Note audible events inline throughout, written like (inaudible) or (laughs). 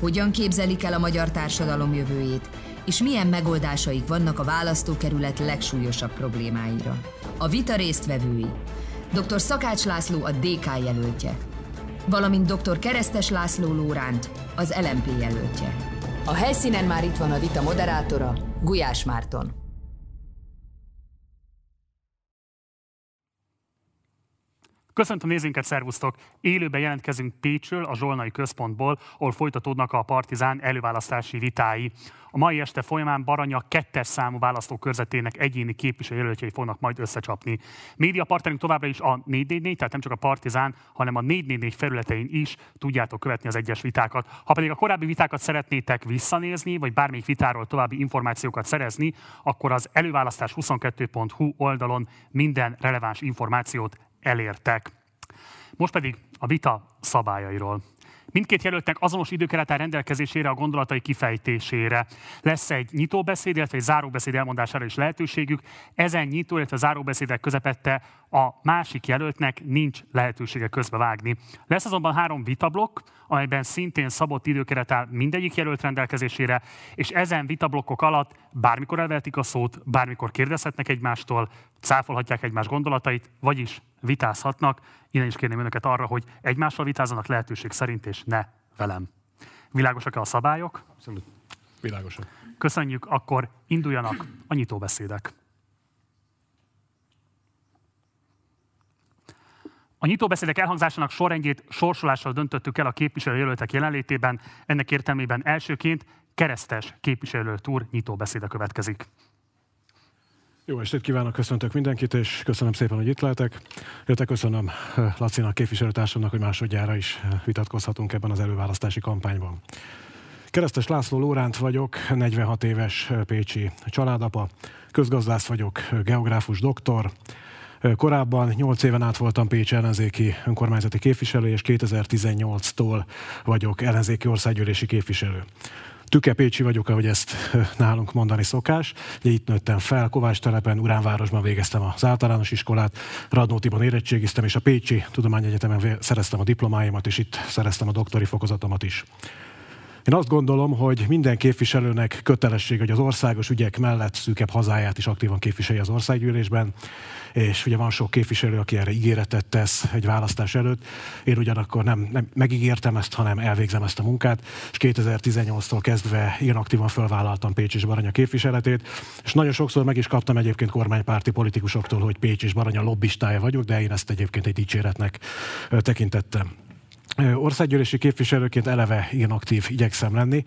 hogyan képzelik el a magyar társadalom jövőjét, és milyen megoldásaik vannak a választókerület legsúlyosabb problémáira. A vita résztvevői dr. Szakács László a DK jelöltje, valamint dr. Keresztes László Lóránt, az LMP jelöltje. A helyszínen már itt van a vita moderátora, Gulyás Márton. Köszöntöm nézőinket, szervusztok! Élőben jelentkezünk Pécsről, a Zsolnai Központból, ahol folytatódnak a Partizán előválasztási vitái. A mai este folyamán Baranya kettes számú választókörzetének egyéni képviselőjelöltjei fognak majd összecsapni. Média partnerünk továbbra is a 444, tehát nem csak a Partizán, hanem a 444 felületein is tudjátok követni az egyes vitákat. Ha pedig a korábbi vitákat szeretnétek visszanézni, vagy bármelyik vitáról további információkat szerezni, akkor az előválasztás22.hu oldalon minden releváns információt elértek. Most pedig a vita szabályairól. Mindkét jelöltnek azonos időkeret áll rendelkezésére a gondolatai kifejtésére. Lesz egy nyitóbeszéd, illetve egy záróbeszéd elmondására is lehetőségük. Ezen nyitó, illetve záróbeszédek közepette a másik jelöltnek nincs lehetősége közbevágni. Lesz azonban három vitablokk, amelyben szintén szabott időkeret áll mindegyik jelölt rendelkezésére, és ezen vitablokkok alatt bármikor elvehetik a szót, bármikor kérdezhetnek egymástól, cáfolhatják egymás gondolatait, vagyis vitázhatnak. Innen is kérném önöket arra, hogy egymással vitázzanak lehetőség szerint, és ne velem. Világosak-e a szabályok? Abszolút. Világosak. Köszönjük, akkor induljanak a nyitóbeszédek. A nyitóbeszédek elhangzásának sorrendjét sorsolással döntöttük el a képviselőjelöltek jelenlétében. Ennek értelmében elsőként keresztes képviselőt úr nyitóbeszéde következik. Jó estét kívánok, köszöntök mindenkit, és köszönöm szépen, hogy itt lehetek. Jöttek köszönöm eh, Lacinak, képviselőtársamnak, hogy másodjára is eh, vitatkozhatunk ebben az előválasztási kampányban. Keresztes László Lóránt vagyok, 46 éves eh, pécsi családapa, közgazdász vagyok, geográfus doktor, Korábban 8 éven át voltam Pécs ellenzéki önkormányzati képviselő, és 2018-tól vagyok ellenzéki országgyűlési képviselő. Tüke Pécsi vagyok, ahogy ezt nálunk mondani szokás. Ugye itt nőttem fel, Kovács telepen, Uránvárosban végeztem az általános iskolát, Radnótiban érettségiztem, és a Pécsi Tudományegyetemen szereztem a diplomáimat, és itt szereztem a doktori fokozatomat is. Én azt gondolom, hogy minden képviselőnek kötelesség, hogy az országos ügyek mellett szűkebb hazáját is aktívan képviselje az országgyűlésben, és ugye van sok képviselő, aki erre ígéretet tesz egy választás előtt. Én ugyanakkor nem, nem megígértem ezt, hanem elvégzem ezt a munkát, és 2018-tól kezdve én aktívan felvállaltam Pécs és Baranya képviseletét, és nagyon sokszor meg is kaptam egyébként kormánypárti politikusoktól, hogy Pécs és Baranya lobbistája vagyok, de én ezt egyébként egy dicséretnek tekintettem. Országgyűlési képviselőként eleve ilyen aktív igyekszem lenni.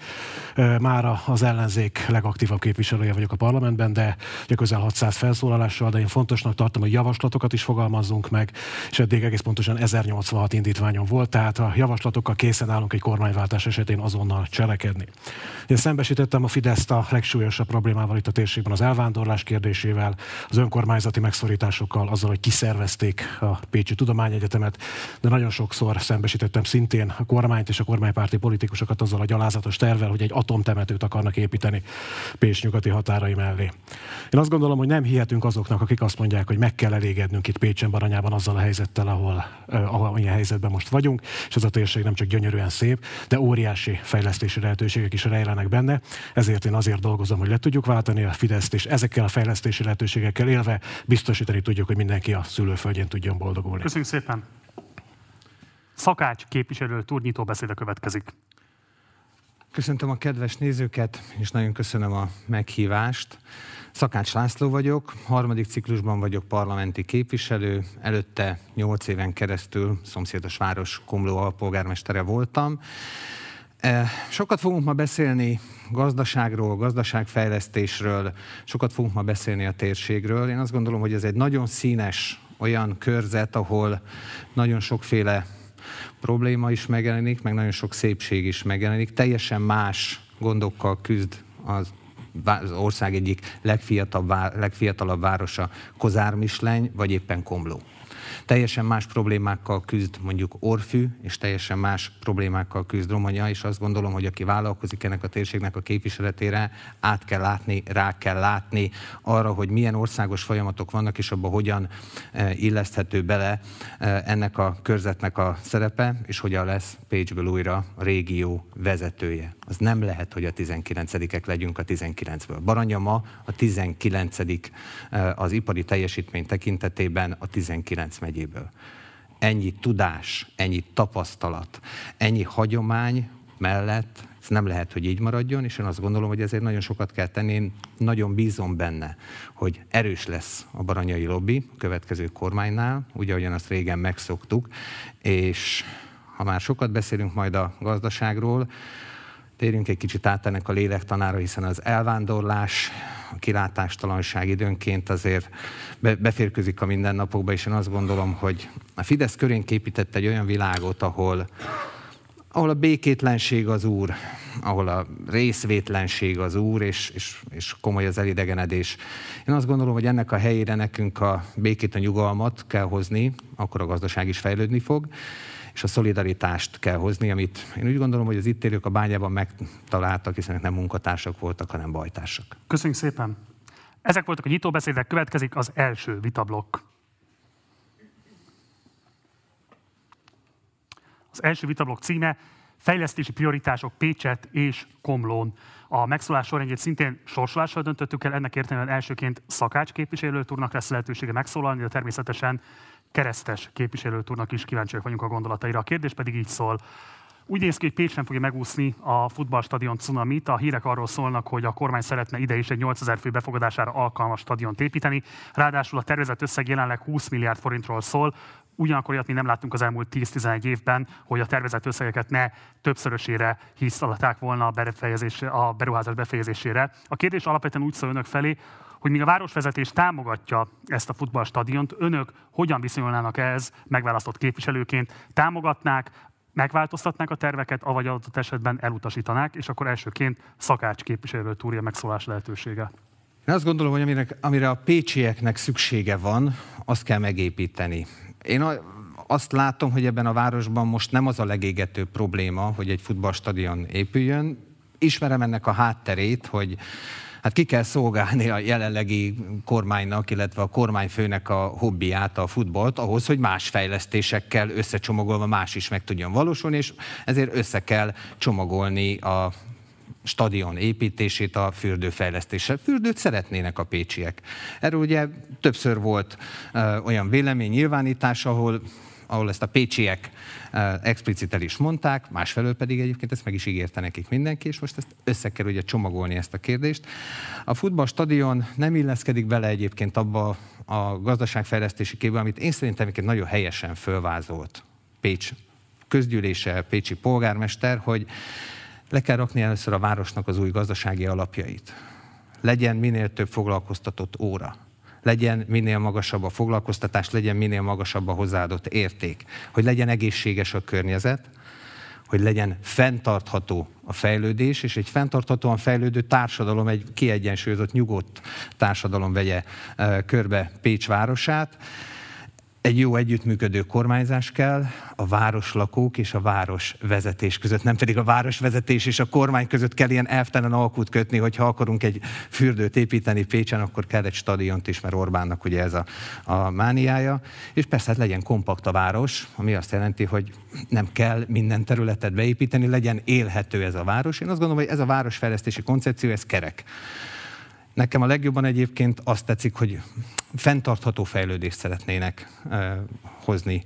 Már az ellenzék legaktívabb képviselője vagyok a parlamentben, de közel 600 felszólalással, de én fontosnak tartom, hogy javaslatokat is fogalmazzunk meg, és eddig egész pontosan 1086 indítványom volt, tehát a javaslatokkal készen állunk egy kormányváltás esetén azonnal cselekedni. Én szembesítettem a Fideszt a legsúlyosabb problémával itt a térségben, az elvándorlás kérdésével, az önkormányzati megszorításokkal, azzal, hogy kiszervezték a Pécsi Tudományegyetemet, de nagyon sokszor szembesítettem említettem szintén a kormányt és a kormánypárti politikusokat azzal a gyalázatos tervel, hogy egy atomtemetőt akarnak építeni Pécs nyugati határai mellé. Én azt gondolom, hogy nem hihetünk azoknak, akik azt mondják, hogy meg kell elégednünk itt Pécsen, Baranyában azzal a helyzettel, ahol, eh, ahol ilyen helyzetben most vagyunk, és ez a térség nem csak gyönyörűen szép, de óriási fejlesztési lehetőségek is rejlenek benne. Ezért én azért dolgozom, hogy le tudjuk váltani a Fideszt, és ezekkel a fejlesztési lehetőségekkel élve biztosítani tudjuk, hogy mindenki a szülőföldjén tudjon boldogulni. Köszönjük szépen! Szakács képviselő túrnyitó beszéde következik. Köszöntöm a kedves nézőket, és nagyon köszönöm a meghívást. Szakács László vagyok, harmadik ciklusban vagyok parlamenti képviselő, előtte nyolc éven keresztül szomszédos város Komló alpolgármestere voltam. E, sokat fogunk ma beszélni gazdaságról, gazdaságfejlesztésről, sokat fogunk ma beszélni a térségről. Én azt gondolom, hogy ez egy nagyon színes olyan körzet, ahol nagyon sokféle probléma is megjelenik, meg nagyon sok szépség is megjelenik. Teljesen más gondokkal küzd az az ország egyik legfiatalabb, legfiatalabb városa Kozármisleny, vagy éppen Komló teljesen más problémákkal küzd mondjuk Orfű, és teljesen más problémákkal küzd Romonya, és azt gondolom, hogy aki vállalkozik ennek a térségnek a képviseletére, át kell látni, rá kell látni arra, hogy milyen országos folyamatok vannak, és abban hogyan eh, illeszthető bele eh, ennek a körzetnek a szerepe, és hogyan lesz Pécsből újra a régió vezetője. Az nem lehet, hogy a 19-ek legyünk a 19-ből. Baranya ma a 19 eh, az ipari teljesítmény tekintetében a 19 megy megyéből. Ennyi tudás, ennyi tapasztalat, ennyi hagyomány mellett ez nem lehet, hogy így maradjon, és én azt gondolom, hogy ezért nagyon sokat kell tenni. Én nagyon bízom benne, hogy erős lesz a baranyai lobby a következő kormánynál, ugye ahogyan azt régen megszoktuk, és ha már sokat beszélünk majd a gazdaságról, térjünk egy kicsit át ennek a lélektanára, hiszen az elvándorlás, a kilátástalanság időnként azért beférkőzik a mindennapokba, és én azt gondolom, hogy a Fidesz körén képített egy olyan világot, ahol ahol a békétlenség az úr, ahol a részvétlenség az úr, és, és, és komoly az elidegenedés. Én azt gondolom, hogy ennek a helyére nekünk a békét, a nyugalmat kell hozni, akkor a gazdaság is fejlődni fog, és a szolidaritást kell hozni, amit én úgy gondolom, hogy az itt élők a bányában megtaláltak, hiszen nem munkatársak voltak, hanem bajtársak. Köszönjük szépen! Ezek voltak a nyitóbeszédek, következik az első vitablokk. Az első vitablokk címe Fejlesztési prioritások Pécset és Komlón. A megszólás sorrendjét szintén sorsolással döntöttük el, ennek értelemben elsőként Szakács képviselőt úrnak lesz lehetősége megszólalni, de természetesen keresztes képviselőtúrnak is kíváncsiak vagyunk a gondolataira. A kérdés pedig így szól. Úgy néz ki, hogy Pécs nem fogja megúszni a futballstadion cunamit. A hírek arról szólnak, hogy a kormány szeretne ide is egy 8000 fő befogadására alkalmas stadiont építeni. Ráadásul a tervezett összeg jelenleg 20 milliárd forintról szól. Ugyanakkor olyat mi nem láttunk az elmúlt 10-11 évben, hogy a tervezett összegeket ne többszörösére hiszalaták volna a, a beruházás befejezésére. A kérdés alapvetően úgy szól önök felé, hogy míg a városvezetés támogatja ezt a futballstadiont, önök hogyan viszonyulnának ehhez megválasztott képviselőként? Támogatnák, megváltoztatnák a terveket, avagy adott esetben elutasítanák, és akkor elsőként szakács képviselő túrja megszólás lehetősége. Én azt gondolom, hogy amire, amire a pécsieknek szüksége van, azt kell megépíteni. Én azt látom, hogy ebben a városban most nem az a legégető probléma, hogy egy futballstadion épüljön. Ismerem ennek a hátterét, hogy hát ki kell szolgálni a jelenlegi kormánynak, illetve a kormányfőnek a hobbiát, a futballt, ahhoz, hogy más fejlesztésekkel összecsomagolva más is meg tudjon valósulni, és ezért össze kell csomagolni a stadion építését a fürdőfejlesztéssel. Fürdőt szeretnének a pécsiek. Erről ugye többször volt uh, olyan vélemény nyilvánítás, ahol ahol ezt a pécsiek explicit el is mondták, másfelől pedig egyébként ezt meg is ígérte nekik mindenki, és most ezt össze kell ugye csomagolni ezt a kérdést. A futballstadion nem illeszkedik bele egyébként abba a gazdaságfejlesztési képbe, amit én szerintem egyébként nagyon helyesen fölvázolt Pécs közgyűlése, Pécsi polgármester, hogy le kell rakni először a városnak az új gazdasági alapjait. Legyen minél több foglalkoztatott óra legyen minél magasabb a foglalkoztatás, legyen minél magasabb a hozzáadott érték, hogy legyen egészséges a környezet, hogy legyen fenntartható a fejlődés, és egy fenntarthatóan fejlődő társadalom, egy kiegyensúlyozott, nyugodt társadalom vegye eh, körbe Pécs városát. Egy jó együttműködő kormányzás kell a városlakók és a városvezetés között, nem pedig a városvezetés és a kormány között kell ilyen elvtelen alkut kötni, hogyha akarunk egy fürdőt építeni Pécsen, akkor kell egy stadiont is, mert Orbánnak ugye ez a, a mániája. És persze hát legyen kompakt a város, ami azt jelenti, hogy nem kell minden területet beépíteni, legyen élhető ez a város. Én azt gondolom, hogy ez a városfejlesztési koncepció, ez kerek. Nekem a legjobban egyébként azt tetszik, hogy fenntartható fejlődést szeretnének hozni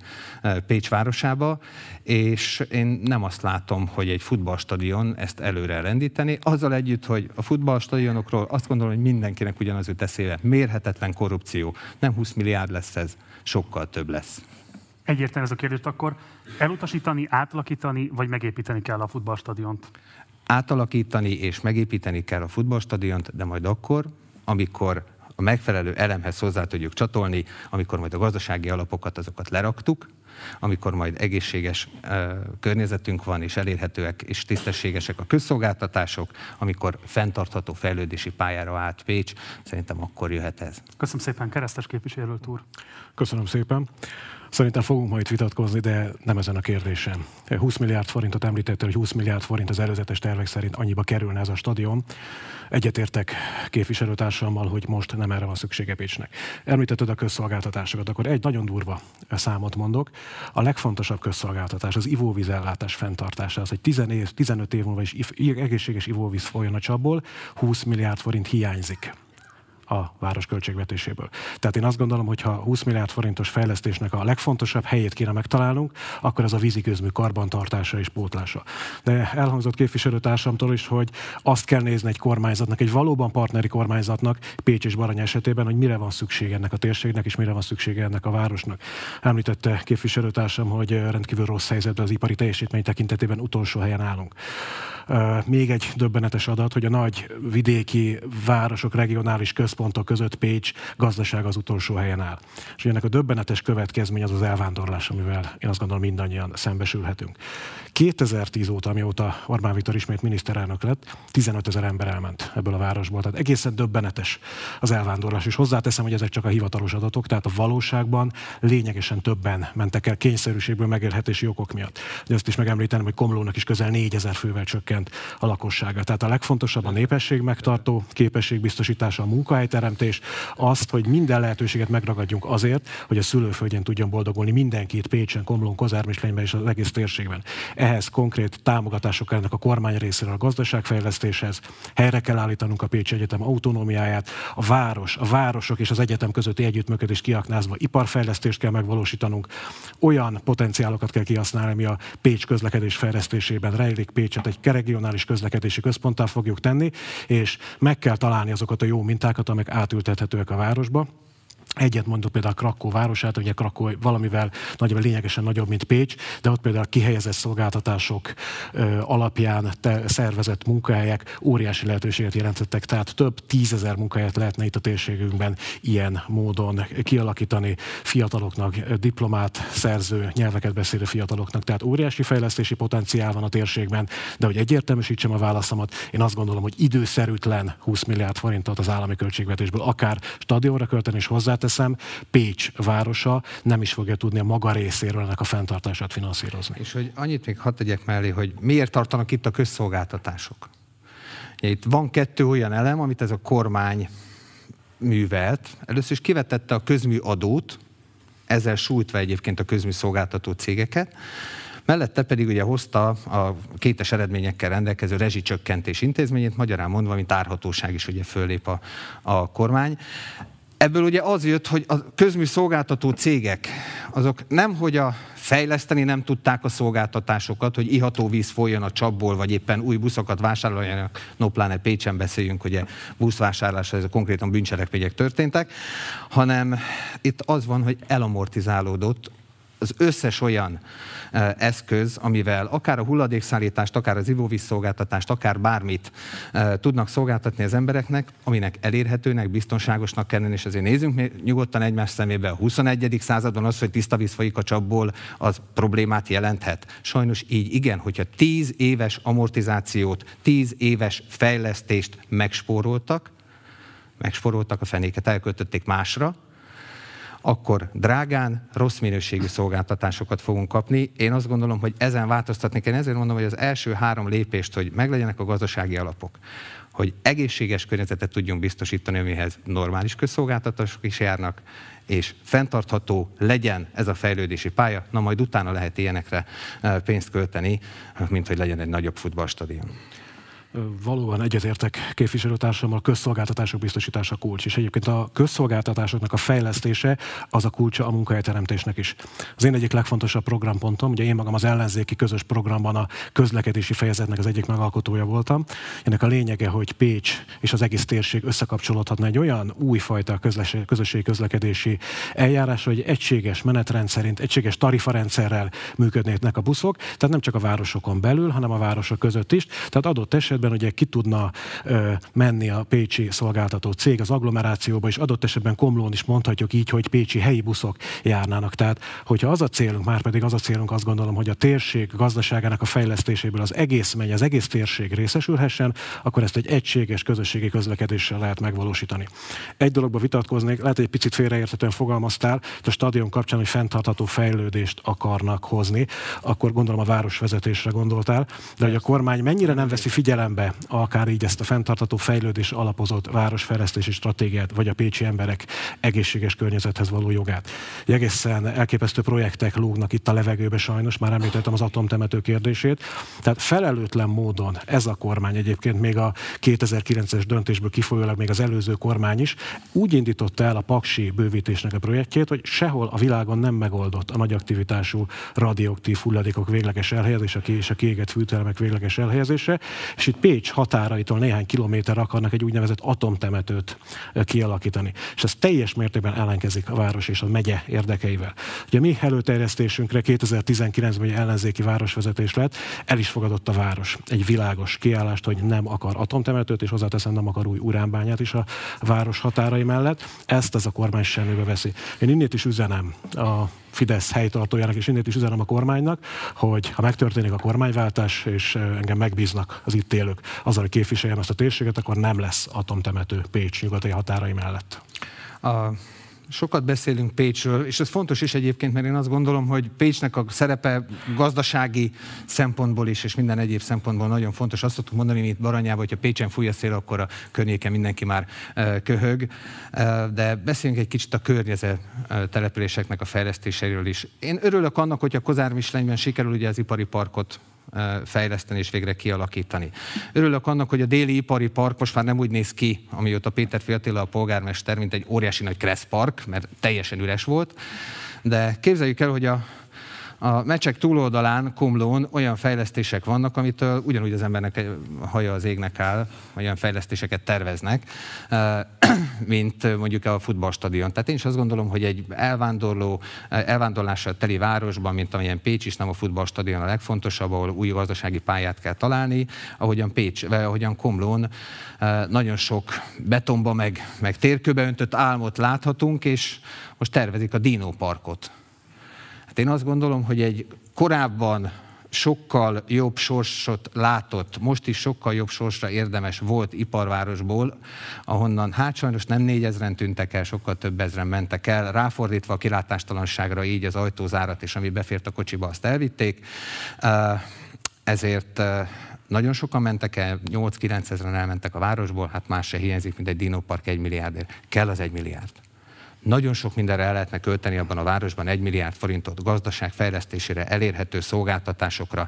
Pécs városába, és én nem azt látom, hogy egy futballstadion ezt előre rendíteni. Azzal együtt, hogy a futballstadionokról azt gondolom, hogy mindenkinek ugyanaz jut eszébe. Mérhetetlen korrupció. Nem 20 milliárd lesz ez, sokkal több lesz. Egyértelmű ez a kérdés, akkor elutasítani, átalakítani, vagy megépíteni kell a futballstadiont? Átalakítani és megépíteni kell a futballstadiont, de majd akkor, amikor a megfelelő elemhez hozzá tudjuk csatolni, amikor majd a gazdasági alapokat azokat leraktuk, amikor majd egészséges uh, környezetünk van, és elérhetőek és tisztességesek a közszolgáltatások, amikor fenntartható fejlődési pályára állt Pécs, szerintem akkor jöhet ez. Köszönöm szépen, keresztes képviselő úr. Köszönöm szépen. Szerintem fogunk majd vitatkozni, de nem ezen a kérdésen. 20 milliárd forintot említette, hogy 20 milliárd forint az előzetes tervek szerint annyiba kerülne ez a stadion. Egyetértek képviselőtársammal, hogy most nem erre van szüksége Pécsnek. Említetted a közszolgáltatásokat, akkor egy nagyon durva számot mondok. A legfontosabb közszolgáltatás az ivóvízellátás fenntartása, az, hogy 10 év, 15 év múlva is egészséges ivóvíz folyjon a csapból, 20 milliárd forint hiányzik a város költségvetéséből. Tehát én azt gondolom, hogy ha 20 milliárd forintos fejlesztésnek a legfontosabb helyét kéne megtalálnunk, akkor ez a víziközmű karbantartása és pótlása. De elhangzott képviselőtársamtól is, hogy azt kell nézni egy kormányzatnak, egy valóban partneri kormányzatnak, Pécs és Barany esetében, hogy mire van szükség ennek a térségnek, és mire van szüksége ennek a városnak. Említette képviselőtársam, hogy rendkívül rossz helyzetben az ipari teljesítmény tekintetében utolsó helyen állunk. Még egy döbbenetes adat, hogy a nagy vidéki városok, regionális központok között Pécs gazdaság az utolsó helyen áll. És ennek a döbbenetes következmény az az elvándorlás, amivel én azt gondolom mindannyian szembesülhetünk. 2010 óta, amióta Orbán Viktor ismét miniszterelnök lett, 15 ezer ember elment ebből a városból. Tehát egészen döbbenetes az elvándorlás. És hozzáteszem, hogy ezek csak a hivatalos adatok, tehát a valóságban lényegesen többen mentek el kényszerűségből megélhetési okok miatt. De azt is megemlítenem, hogy Komlónak is közel 4000 fővel csökkent a lakossága. Tehát a legfontosabb a népesség megtartó képesség biztosítása, a munkahelyteremtés, azt, hogy minden lehetőséget megragadjunk azért, hogy a szülőföldjén tudjon boldogulni mindenkit Pécsen, Komlón, Kozármislényben és az egész térségben. Ehhez konkrét támogatások kellene a kormány részéről a gazdaságfejlesztéshez. Helyre kell állítanunk a Pécsi Egyetem autonómiáját, a város, a városok és az egyetem közötti együttműködést kiaknázva iparfejlesztést kell megvalósítanunk. Olyan potenciálokat kell kihasználni, ami a Pécs közlekedés fejlesztésében rejlik. Pécset egy regionális közlekedési központtá fogjuk tenni, és meg kell találni azokat a jó mintákat, amik átültethetőek a városba. Egyet mondok például a Krakó városát, ugye Krakó valamivel nagyobb, lényegesen nagyobb, mint Pécs, de ott például a kihelyezett szolgáltatások alapján te, szervezett munkahelyek óriási lehetőséget jelentettek, tehát több tízezer munkahelyet lehetne itt a térségünkben ilyen módon kialakítani. Fiataloknak, diplomát szerző, nyelveket beszélő fiataloknak, tehát óriási fejlesztési potenciál van a térségben, de hogy egyértelműsítsem a válaszomat, én azt gondolom, hogy időszerűtlen 20 milliárd forintot az állami költségvetésből akár stadionra költeni és hozzá hozzáteszem, Pécs városa nem is fogja tudni a maga részéről ennek a fenntartását finanszírozni. És hogy annyit még hadd tegyek mellé, hogy miért tartanak itt a közszolgáltatások. Itt van kettő olyan elem, amit ez a kormány művelt. Először is kivetette a közmű adót, ezzel sújtva egyébként a közmű szolgáltató cégeket. Mellette pedig ugye hozta a kétes eredményekkel rendelkező rezsicsökkentés intézményét, magyarán mondva, mint árhatóság is ugye föllép a, a kormány. Ebből ugye az jött, hogy a közmű szolgáltató cégek, azok nem, hogy a fejleszteni nem tudták a szolgáltatásokat, hogy iható víz folyjon a csapból, vagy éppen új buszokat vásároljanak, no pláne Pécsen beszéljünk, ugye buszvásárlásra, ez konkrétan bűncselekmények történtek, hanem itt az van, hogy elamortizálódott az összes olyan eszköz, amivel akár a hulladékszállítást, akár az ivóvízszolgáltatást, akár bármit tudnak szolgáltatni az embereknek, aminek elérhetőnek, biztonságosnak kell lenni, és azért nézzünk nyugodtan egymás szemébe. A 21. században az, hogy tiszta víz folyik a csapból, az problémát jelenthet. Sajnos így igen, hogyha 10 éves amortizációt, 10 éves fejlesztést megspóroltak, megspóroltak a fenéket, elköltötték másra, akkor drágán, rossz minőségű szolgáltatásokat fogunk kapni. Én azt gondolom, hogy ezen változtatni kell. Ezért mondom, hogy az első három lépést, hogy meglegyenek a gazdasági alapok, hogy egészséges környezetet tudjunk biztosítani, amihez normális közszolgáltatások is járnak, és fenntartható legyen ez a fejlődési pálya, na majd utána lehet ilyenekre eh, pénzt költeni, mint hogy legyen egy nagyobb futballstadion. Valóban egyetértek képviselőtársammal, közszolgáltatások biztosítása kulcs, és egyébként a közszolgáltatásoknak a fejlesztése az a kulcsa a munkahelyteremtésnek is. Az én egyik legfontosabb programpontom, ugye én magam az ellenzéki közös programban a közlekedési fejezetnek az egyik megalkotója voltam. Ennek a lényege, hogy Pécs és az egész térség összekapcsolódhatna egy olyan újfajta közösségi közlekedési eljárás, hogy egységes menetrend szerint, egységes tarifarendszerrel működnének a buszok, tehát nem csak a városokon belül, hanem a városok között is. Tehát adott esetben esetben ugye ki tudna ö, menni a pécsi szolgáltató cég az agglomerációba, és adott esetben Komlón is mondhatjuk így, hogy pécsi helyi buszok járnának. Tehát, hogyha az a célunk, már pedig az a célunk, azt gondolom, hogy a térség gazdaságának a fejlesztéséből az egész megy, az egész térség részesülhessen, akkor ezt egy egységes közösségi közlekedéssel lehet megvalósítani. Egy dologba vitatkoznék, lehet, hogy egy picit félreérthetően fogalmaztál, a stadion kapcsán, hogy fenntartható fejlődést akarnak hozni, akkor gondolom a városvezetésre gondoltál, de hogy a kormány mennyire nem veszi figyelembe akár így ezt a fenntartható fejlődés alapozott városfejlesztési stratégiát, vagy a pécsi emberek egészséges környezethez való jogát. Egészen elképesztő projektek lógnak itt a levegőbe sajnos, már említettem az atomtemető kérdését. Tehát felelőtlen módon ez a kormány egyébként még a 2009-es döntésből kifolyólag még az előző kormány is úgy indította el a Paksi bővítésnek a projektjét, hogy sehol a világon nem megoldott a nagy aktivitású radioaktív hulladékok végleges elhelyezése és a kiégett fűtelemek végleges elhelyezése, és itt Pécs határaitól néhány kilométer akarnak egy úgynevezett atomtemetőt kialakítani. És ez teljes mértékben ellenkezik a város és a megye érdekeivel. Ugye mi előterjesztésünkre 2019-ben egy ellenzéki városvezetés lett, el is fogadott a város egy világos kiállást, hogy nem akar atomtemetőt, és hozzáteszem, nem akar új uránbányát is a város határai mellett. Ezt ez a kormány semmibe veszi. Én innét is üzenem a Fidesz helytartójának, és innét is üzenem a kormánynak, hogy ha megtörténik a kormányváltás, és engem megbíznak az itt élők azzal, hogy képviseljem ezt a térséget, akkor nem lesz atomtemető Pécs nyugati határai mellett. A sokat beszélünk Pécsről, és ez fontos is egyébként, mert én azt gondolom, hogy Pécsnek a szerepe gazdasági szempontból is, és minden egyéb szempontból nagyon fontos. Azt szoktuk mondani, mint Baranyában, hogyha Pécsen fúj a szél, akkor a környéken mindenki már köhög. De beszéljünk egy kicsit a környezet településeknek a fejlesztéséről is. Én örülök annak, hogy a Kozár sikerül ugye az ipari parkot fejleszteni és végre kialakítani. Örülök annak, hogy a déli ipari park most már nem úgy néz ki, amióta Péter Fiatila a polgármester, mint egy óriási nagy Park, mert teljesen üres volt. De képzeljük el, hogy a a mecsek túloldalán, Komlón olyan fejlesztések vannak, amitől ugyanúgy az embernek haja az égnek áll, olyan fejlesztéseket terveznek, (clears throat) mint mondjuk a futballstadion. Tehát én is azt gondolom, hogy egy elvándorló, elvándorlással teli városban, mint amilyen Pécs is, nem a futballstadion a legfontosabb, ahol új gazdasági pályát kell találni, ahogyan Pécs, vagy ahogyan Komlón nagyon sok betonba meg, meg térkőbe öntött álmot láthatunk, és most tervezik a Dino Parkot Hát én azt gondolom, hogy egy korábban sokkal jobb sorsot látott, most is sokkal jobb sorsra érdemes volt iparvárosból, ahonnan hát sajnos nem négyezren tűntek el, sokkal több ezren mentek el, ráfordítva a kilátástalanságra így az ajtózárat, és ami befért a kocsiba, azt elvitték. Ezért nagyon sokan mentek el, 8-9 ezeren elmentek a városból, hát más se hiányzik, mint egy dinópark egy milliárdért. Kell az egy milliárd. Nagyon sok mindenre el lehetne költeni abban a városban egy milliárd forintot gazdaság fejlesztésére, elérhető szolgáltatásokra,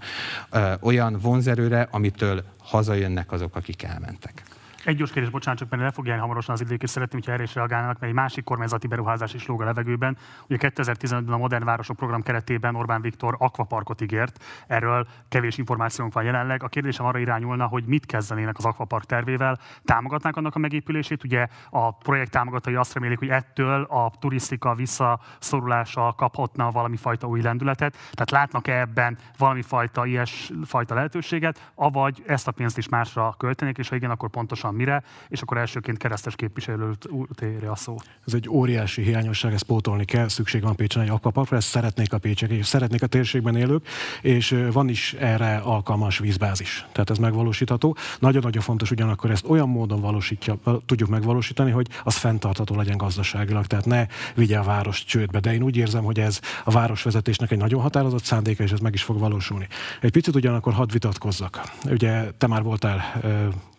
olyan vonzerőre, amitől hazajönnek azok, akik elmentek. Egy gyors kérdés, bocsánat, csak mert le fog hamarosan az idők, és szeretném, hogy erre is reagálnának, mert egy másik kormányzati beruházás is lóg a levegőben. Ugye 2015-ben a Modern Városok program keretében Orbán Viktor akvaparkot ígért, erről kevés információnk van jelenleg. A kérdésem arra irányulna, hogy mit kezdenének az akvapark tervével, támogatnák annak a megépülését. Ugye a projekt támogatói azt remélik, hogy ettől a turisztika visszaszorulása kaphatna valami fajta új lendületet. Tehát látnak-e ebben valami fajta ilyes fajta lehetőséget, avagy ezt a pénzt is másra költenék, és ha igen, akkor pontosan mire, és akkor elsőként keresztes képviselőt érje a szó. Ez egy óriási hiányosság, ezt pótolni kell, szükség van Pécsen egy akvaparkra, ezt szeretnék a pécsek, és szeretnék a térségben élők, és van is erre alkalmas vízbázis. Tehát ez megvalósítható. Nagyon-nagyon fontos ugyanakkor ezt olyan módon valósítja, tudjuk megvalósítani, hogy az fenntartható legyen gazdaságilag, tehát ne vigye a város csődbe. De én úgy érzem, hogy ez a városvezetésnek egy nagyon határozott szándéka, és ez meg is fog valósulni. Egy picit ugyanakkor hadd vitatkozzak. Ugye te már voltál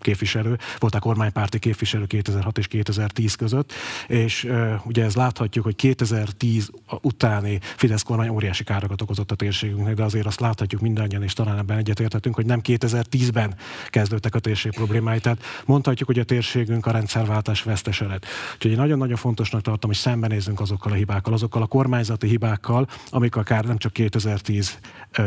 képviselő, voltak kormánypárti képviselő 2006 és 2010 között, és ugye ez láthatjuk, hogy 2010 utáni Fidesz kormány óriási károkat okozott a térségünknek, de azért azt láthatjuk mindannyian, és talán ebben egyetérthetünk, hogy nem 2010-ben kezdődtek a térség problémái. Tehát mondhatjuk, hogy a térségünk a rendszerváltás vesztese lett. Úgyhogy én nagyon-nagyon fontosnak tartom, hogy szembenézzünk azokkal a hibákkal, azokkal a kormányzati hibákkal, amik akár nem csak 2010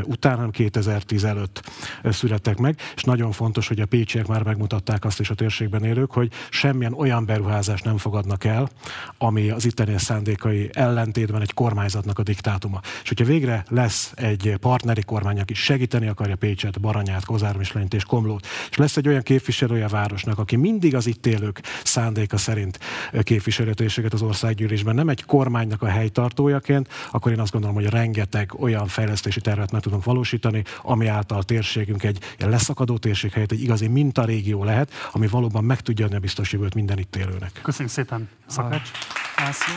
után, hanem 2010 előtt születtek meg, és nagyon fontos, hogy a pécsiek már meg megmutatták azt is a térségben élők, hogy semmilyen olyan beruházást nem fogadnak el, ami az itteni szándékai ellentétben egy kormányzatnak a diktátuma. És hogyha végre lesz egy partneri kormány, aki segíteni akarja Pécset, Baranyát, Kozármislenyt és Komlót, és lesz egy olyan képviselője a városnak, aki mindig az itt élők szándéka szerint képviselőtéseket az országgyűlésben, nem egy kormánynak a helytartójaként, akkor én azt gondolom, hogy rengeteg olyan fejlesztési tervet meg tudunk valósítani, ami által a térségünk egy leszakadó térség helyett egy igazi mintarégió lehet, ami valóban meg tudja adni a biztos jövőt minden itt élőnek. Köszönjük szépen, Szakács. László.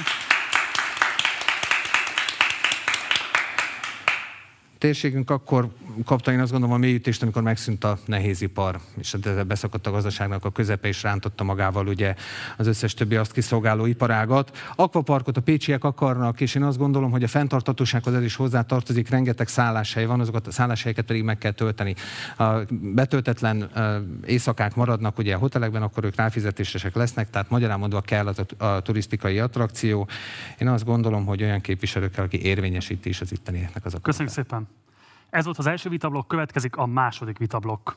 Térségünk akkor kapta, én azt gondolom, a mélyítést, amikor megszűnt a nehézipar, és beszakadt a gazdaságnak a közepe, és rántotta magával ugye az összes többi azt kiszolgáló iparágat. Akvaparkot a pécsiek akarnak, és én azt gondolom, hogy a fenntartatósághoz ez is hozzá tartozik, rengeteg szálláshely van, azokat a szálláshelyeket pedig meg kell tölteni. A betöltetlen éjszakák maradnak ugye a hotelekben, akkor ők ráfizetésesek lesznek, tehát magyarán mondva kell a, a turisztikai attrakció. Én azt gondolom, hogy olyan képviselőkkel, aki érvényesíti is az ittenieknek az Köszönjük szépen! Ez volt az első vitablok, következik a második vitablok.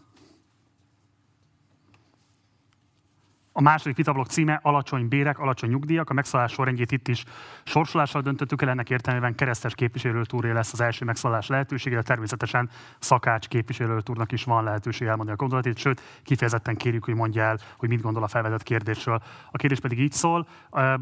A második vitablok címe alacsony bérek, alacsony nyugdíjak. A megszállás sorrendjét itt is sorsolással döntöttük el, ennek értelmében keresztes képviselőtúré lesz az első megszállás lehetősége, de természetesen szakács képviselőtúrnak is van lehetőség elmondani a gondolatét, sőt, kifejezetten kérjük, hogy mondja el, hogy mit gondol a felvetett kérdésről. A kérdés pedig így szól.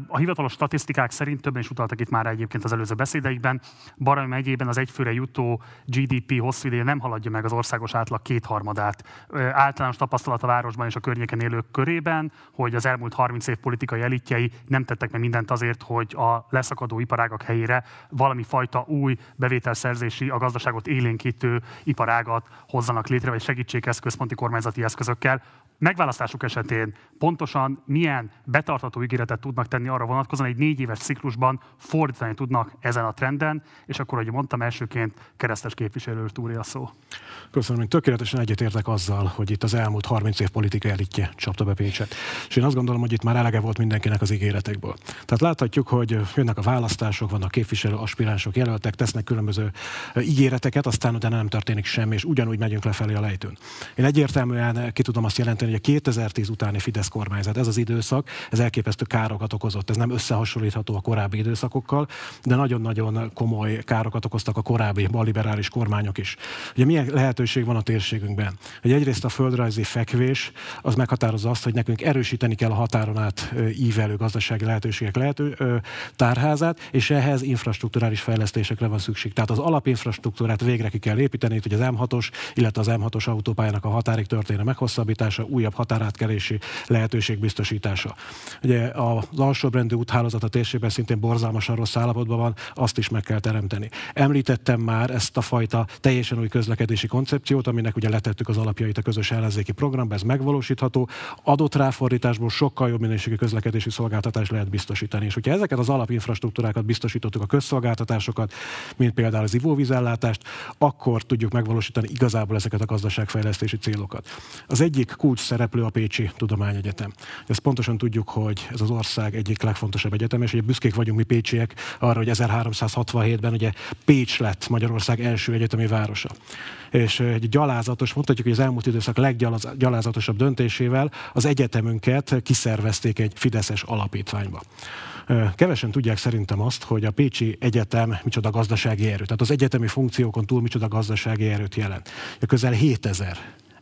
A hivatalos statisztikák szerint többen is utaltak itt már egyébként az előző beszédeikben. Barany megyében az egyfőre jutó GDP hosszú ideje nem haladja meg az országos átlag kétharmadát. Általános tapasztalat a városban és a környéken élők körében, hogy az elmúlt 30 év politikai elitjei nem tettek meg mindent azért, hogy a leszakadó iparágak helyére valami fajta új bevételszerzési, a gazdaságot élénkítő iparágat hozzanak létre, vagy segítséghez központi kormányzati eszközökkel, megválasztásuk esetén pontosan milyen betartató ígéretet tudnak tenni arra vonatkozóan, egy négy éves ciklusban fordítani tudnak ezen a trenden, és akkor, ahogy mondtam, elsőként keresztes képviselő túré a szó. Köszönöm, hogy tökéletesen egyetértek azzal, hogy itt az elmúlt 30 év politikai elitje csapta be Pécset. És én azt gondolom, hogy itt már elege volt mindenkinek az ígéretekből. Tehát láthatjuk, hogy jönnek a választások, vannak képviselő aspiránsok, jelöltek, tesznek különböző ígéreteket, aztán utána nem történik semmi, és ugyanúgy megyünk lefelé a lejtőn. Én egyértelműen ki tudom azt jelenteni, hogy a 2010 utáni Fidesz kormányzat, ez az időszak, ez elképesztő károkat okozott. Ez nem összehasonlítható a korábbi időszakokkal, de nagyon-nagyon komoly károkat okoztak a korábbi balliberális kormányok is. Ugye milyen lehetőség van a térségünkben? Hogy egyrészt a földrajzi fekvés az meghatározza azt, hogy nekünk erősíteni kell a határon át ívelő gazdasági lehetőségek lehető, tárházát, és ehhez infrastruktúrális fejlesztésekre van szükség. Tehát az alapinfrastruktúrát végre ki kell építeni, hogy az M6-os, illetve az M6-os autópályának a határig történő meghosszabbítása, újabb határátkelési lehetőség biztosítása. Ugye az alsóbrendű úthálózat a térségben szintén borzalmasan rossz állapotban van, azt is meg kell teremteni. Említettem már ezt a fajta teljesen új közlekedési koncepciót, aminek ugye letettük az alapjait a közös ellenzéki programba, ez megvalósítható. Adott ráfordításból sokkal jobb minőségű közlekedési szolgáltatást lehet biztosítani. És hogyha ezeket az alapinfrastruktúrákat biztosítottuk, a közszolgáltatásokat, mint például az ivóvízellátást, akkor tudjuk megvalósítani igazából ezeket a gazdaságfejlesztési célokat. Az egyik kulcs szereplő a Pécsi Tudományegyetem. Ezt pontosan tudjuk, hogy ez az ország egyik legfontosabb egyetem, és ugye büszkék vagyunk mi pécsiek arra, hogy 1367-ben ugye Pécs lett Magyarország első egyetemi városa. És egy gyalázatos, mondhatjuk, hogy az elmúlt időszak leggyalázatosabb döntésével az egyetemünket kiszervezték egy Fideszes alapítványba. Kevesen tudják szerintem azt, hogy a Pécsi Egyetem micsoda gazdasági erő. Tehát az egyetemi funkciókon túl micsoda gazdasági erőt jelent. Közel 7000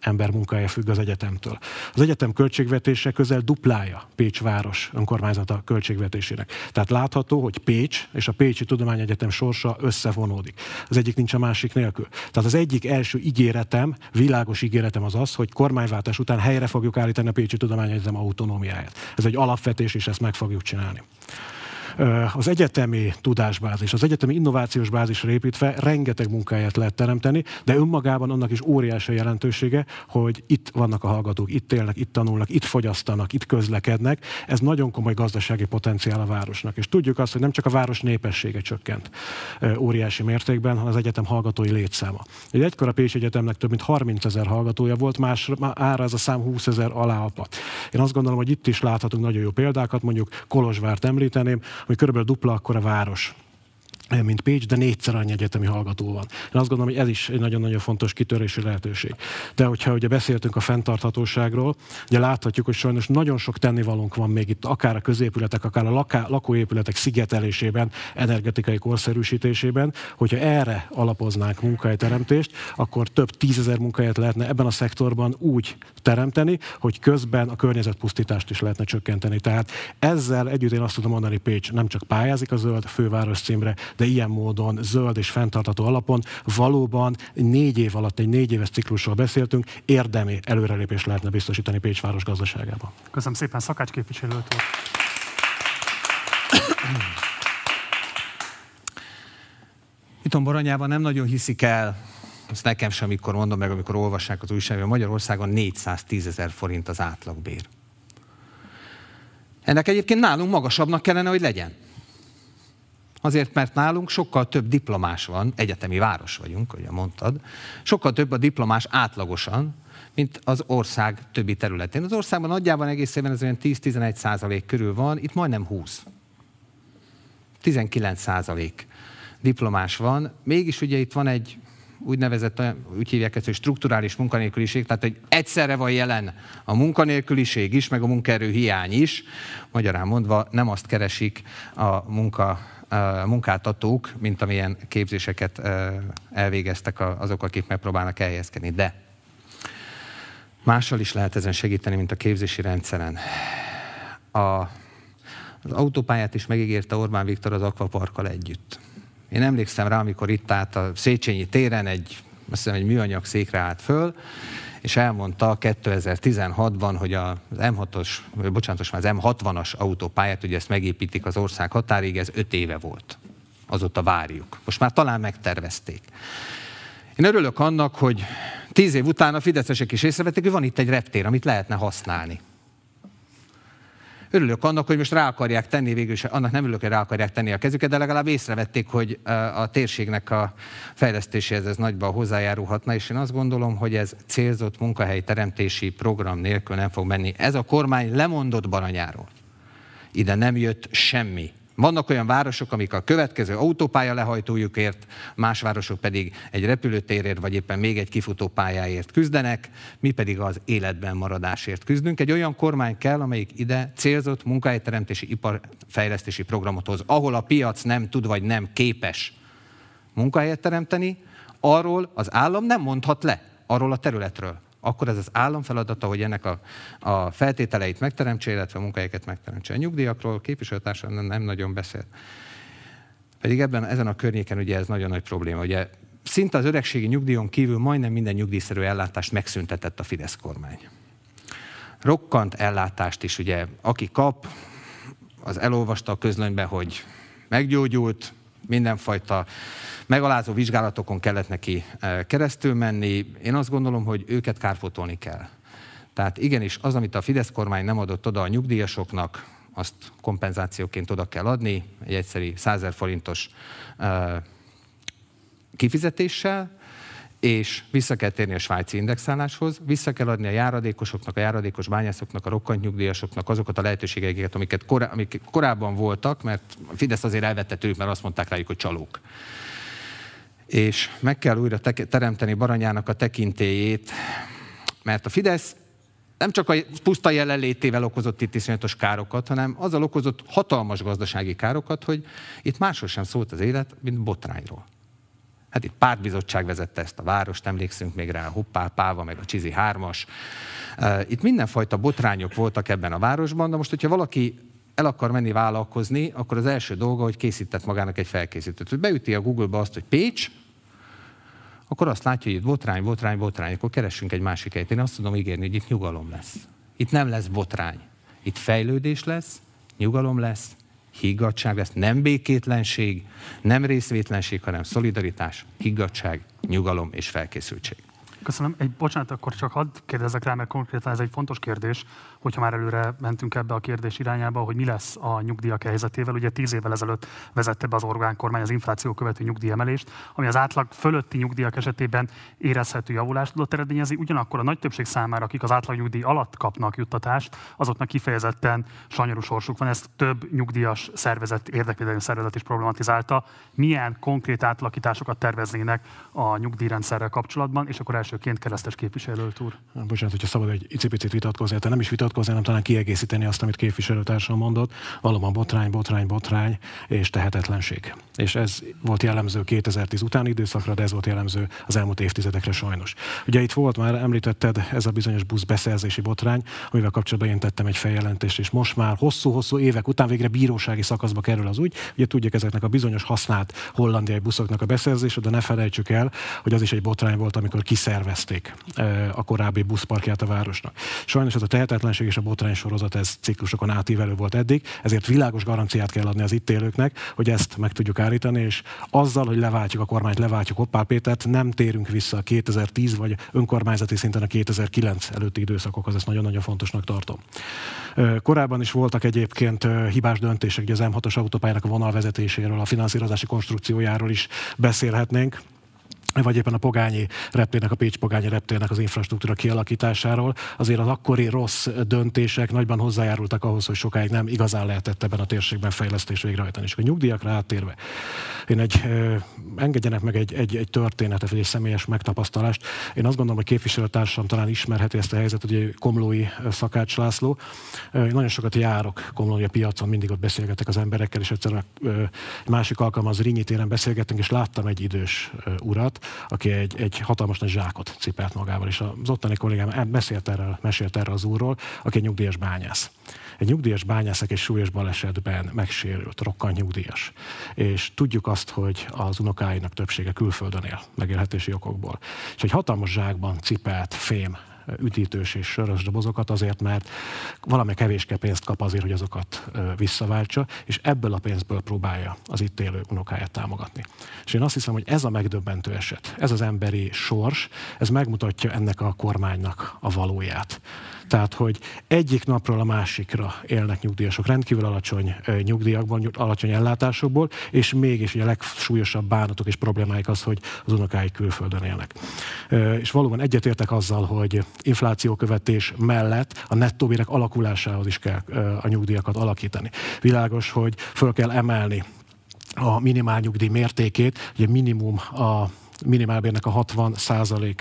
ember munkája függ az egyetemtől. Az egyetem költségvetése közel duplája Pécs város önkormányzata költségvetésének. Tehát látható, hogy Pécs és a Pécsi Tudományegyetem sorsa összevonódik. Az egyik nincs a másik nélkül. Tehát az egyik első ígéretem, világos ígéretem az az, hogy kormányváltás után helyre fogjuk állítani a Pécsi Tudományegyetem autonómiáját. Ez egy alapvetés, és ezt meg fogjuk csinálni az egyetemi tudásbázis, az egyetemi innovációs bázisra építve rengeteg munkáját lehet teremteni, de önmagában annak is óriási jelentősége, hogy itt vannak a hallgatók, itt élnek, itt tanulnak, itt fogyasztanak, itt közlekednek. Ez nagyon komoly gazdasági potenciál a városnak. És tudjuk azt, hogy nem csak a város népessége csökkent óriási mértékben, hanem az egyetem hallgatói létszáma. Egy egykor a Pécs Egyetemnek több mint 30 ezer hallgatója volt, más ára ez a szám 20 ezer alá apa. Én azt gondolom, hogy itt is láthatunk nagyon jó példákat, mondjuk Kolozsvárt említeném, hogy körülbelül dupla akkor a város mint Pécs, de négyszer annyi egyetemi hallgató van. Én azt gondolom, hogy ez is egy nagyon-nagyon fontos kitörési lehetőség. De hogyha ugye beszéltünk a fenntarthatóságról, ugye láthatjuk, hogy sajnos nagyon sok tennivalónk van még itt, akár a középületek, akár a laká, lakóépületek szigetelésében, energetikai korszerűsítésében, hogyha erre alapoznánk munkahelyteremtést, akkor több tízezer munkahelyet lehetne ebben a szektorban úgy teremteni, hogy közben a környezetpusztítást is lehetne csökkenteni. Tehát ezzel együtt én azt tudom mondani, Pécs nem csak pályázik a zöld főváros címre, de ilyen módon zöld és fenntartató alapon valóban négy év alatt, egy négy éves ciklusról beszéltünk, érdemi előrelépést lehetne biztosítani Pécs város gazdaságában. Köszönöm szépen Szakács képviselőtől. Itt Baranyában nem nagyon hiszik el, azt nekem sem, amikor mondom meg, amikor olvassák az újságban, Magyarországon 410 ezer forint az átlagbér. Ennek egyébként nálunk magasabbnak kellene, hogy legyen. Azért, mert nálunk sokkal több diplomás van, egyetemi város vagyunk, ugye mondtad, sokkal több a diplomás átlagosan, mint az ország többi területén. Az országban nagyjában egész évben ez olyan 10-11 százalék körül van, itt majdnem 20. 19 százalék diplomás van, mégis ugye itt van egy úgynevezett, úgy hívják ezt, hogy strukturális munkanélküliség, tehát hogy egyszerre van jelen a munkanélküliség is, meg a munkaerő hiány is. Magyarán mondva nem azt keresik a munka munkáltatók, mint amilyen képzéseket elvégeztek azok, akik megpróbálnak elhelyezkedni. De mással is lehet ezen segíteni, mint a képzési rendszeren. A, az autópályát is megígérte Orbán Viktor az akvaparkkal együtt. Én emlékszem rá, amikor itt állt a Széchenyi téren egy, azt hiszem, egy műanyag székre állt föl, és elmondta 2016-ban, hogy az M6-os, bocsánat, már az M60-as autópályát, ugye ezt megépítik az ország határig, ez 5 éve volt. Azóta várjuk. Most már talán megtervezték. Én örülök annak, hogy tíz év után a fideszesek is észrevették, hogy van itt egy reptér, amit lehetne használni. Örülök annak, hogy most rá akarják tenni, végül is annak nem örülök, hogy rá akarják tenni a kezüket, de legalább észrevették, hogy a térségnek a fejlesztéséhez ez nagyban hozzájárulhatna, és én azt gondolom, hogy ez célzott munkahelyteremtési program nélkül nem fog menni. Ez a kormány lemondott Baranyáról. Ide nem jött semmi vannak olyan városok, amik a következő autópálya lehajtójukért, más városok pedig egy repülőtérért, vagy éppen még egy kifutó pályáért küzdenek, mi pedig az életben maradásért küzdünk. Egy olyan kormány kell, amelyik ide célzott munkahelyteremtési iparfejlesztési programot hoz, ahol a piac nem tud vagy nem képes munkahelyet teremteni, arról az állam nem mondhat le, arról a területről akkor ez az állam feladata, hogy ennek a, a feltételeit megteremtse, illetve a munkahelyeket megteremtse. A nyugdíjakról képviselőtársam nem, nem nagyon beszél. Pedig ebben, ezen a környéken ugye ez nagyon nagy probléma. Ugye szinte az öregségi nyugdíjon kívül majdnem minden nyugdíjszerű ellátást megszüntetett a Fidesz kormány. Rokkant ellátást is, ugye, aki kap, az elolvasta a közlönybe, hogy meggyógyult, mindenfajta megalázó vizsgálatokon kellett neki eh, keresztül menni. Én azt gondolom, hogy őket kárpótolni kell. Tehát igenis, az, amit a Fidesz kormány nem adott oda a nyugdíjasoknak, azt kompenzációként oda kell adni, egy egyszeri 100 forintos uh, kifizetéssel, és vissza kell térni a svájci indexáláshoz, vissza kell adni a járadékosoknak, a járadékos bányászoknak, a rokkant nyugdíjasoknak azokat a lehetőségeiket, amiket korá- amik korábban voltak, mert Fidesz azért elvette tőlük, mert azt mondták rájuk, hogy csalók és meg kell újra te- teremteni Baranyának a tekintélyét, mert a Fidesz nem csak a puszta jelenlétével okozott itt iszonyatos károkat, hanem azzal okozott hatalmas gazdasági károkat, hogy itt máshol sem szólt az élet, mint botrányról. Hát itt pártbizottság vezette ezt a várost, emlékszünk még rá, Hoppá, Páva, meg a Csizi hármas. Itt mindenfajta botrányok voltak ebben a városban, de most, hogyha valaki el akar menni vállalkozni, akkor az első dolga, hogy készített magának egy felkészítőt. Hogy beüti a Google-ba azt, hogy Pécs, akkor azt látja, hogy itt botrány, botrány, botrány, akkor keressünk egy másik helyet. Én azt tudom ígérni, hogy itt nyugalom lesz. Itt nem lesz botrány. Itt fejlődés lesz, nyugalom lesz, higgadság lesz, nem békétlenség, nem részvétlenség, hanem szolidaritás, higgadság, nyugalom és felkészültség. Köszönöm. Egy bocsánat, akkor csak hadd kérdezzek rá, mert konkrétan ez egy fontos kérdés, hogyha már előre mentünk ebbe a kérdés irányába, hogy mi lesz a nyugdíjak helyzetével. Ugye tíz évvel ezelőtt vezette be az Orgán kormány az infláció követő nyugdíjemelést, ami az átlag fölötti nyugdíjak esetében érezhető javulást tudott eredményezni. Ugyanakkor a nagy többség számára, akik az átlag nyugdíj alatt kapnak juttatást, azoknak kifejezetten sanyarú sorsuk van. Ezt több nyugdíjas szervezet, érdekvédelmi szervezet is problematizálta. Milyen konkrét átalakításokat terveznének a nyugdíjrendszerrel kapcsolatban, és akkor elsőként keresztes képviselőt úr. Bocsánat, hogyha szabad egy icipicit vitatkozni, tehát nem is vitatkozni, hanem talán kiegészíteni azt, amit képviselőtársam mondott. Valóban botrány, botrány, botrány és tehetetlenség. És ez volt jellemző 2010 utáni időszakra, de ez volt jellemző az elmúlt évtizedekre sajnos. Ugye itt volt már, említetted, ez a bizonyos busz beszerzési botrány, amivel kapcsolatban én tettem egy feljelentést, és most már hosszú-hosszú évek után végre bírósági szakaszba kerül az úgy. Ugye tudjuk ezeknek a bizonyos használt hollandiai buszoknak a beszerzése, de ne felejtsük el, hogy az is egy botrány volt, amikor kiszervezték a korábbi buszparkját a városnak. Sajnos ez a tehetetlenség és a botrány sorozat ez ciklusokon átívelő volt eddig, ezért világos garanciát kell adni az itt élőknek, hogy ezt meg tudjuk állítani, és azzal, hogy leváltjuk a kormányt, leváltjuk Oppál Pétert, nem térünk vissza a 2010 vagy önkormányzati szinten a 2009 előtti időszakokhoz, ezt nagyon-nagyon fontosnak tartom. Korábban is voltak egyébként hibás döntések, ugye az M6-os autópályának a vonalvezetéséről, a finanszírozási konstrukciójáról is beszélhetnénk vagy éppen a Pogányi reptérnek, a Pécs-Pogányi reptérnek az infrastruktúra kialakításáról. Azért az akkori rossz döntések nagyban hozzájárultak ahhoz, hogy sokáig nem igazán lehetett ebben a térségben fejlesztés végrehajtani. És a nyugdíjakra áttérve, én egy, engedjenek meg egy, egy, egy történetet, vagy egy személyes megtapasztalást. Én azt gondolom, hogy képviselőtársam talán ismerheti ezt a helyzetet, ugye Komlói Szakács László. Én nagyon sokat járok Komlói a piacon, mindig ott beszélgetek az emberekkel, és egyszer egy másik alkalommal az Rinyi téren beszélgettünk, és láttam egy idős urat, aki egy, egy hatalmas nagy zsákot cipelt magával, és az ottani kollégám beszélt erről, mesélt erről az úrról, aki egy nyugdíjas bányász. Egy nyugdíjas bányászak egy súlyos balesetben megsérült, rokkant nyugdíjas. És tudjuk azt, hogy az unokáinak többsége külföldön él, megélhetési okokból. És egy hatalmas zsákban cipelt fém üdítős és sörös dobozokat azért, mert valami kevéske pénzt kap azért, hogy azokat visszaváltsa, és ebből a pénzből próbálja az itt élő unokáját támogatni. És én azt hiszem, hogy ez a megdöbbentő eset, ez az emberi sors, ez megmutatja ennek a kormánynak a valóját. Tehát, hogy egyik napról a másikra élnek nyugdíjasok, rendkívül alacsony nyugdíjakban, alacsony ellátásokból, és mégis ugye a legsúlyosabb bánatok és problémáik az, hogy az unokáik külföldön élnek. És valóban egyetértek azzal, hogy inflációkövetés mellett a nettó bérek alakulásához is kell a nyugdíjakat alakítani. Világos, hogy föl kell emelni a minimálnyugdíj mértékét, ugye minimum a minimálbérnek a 60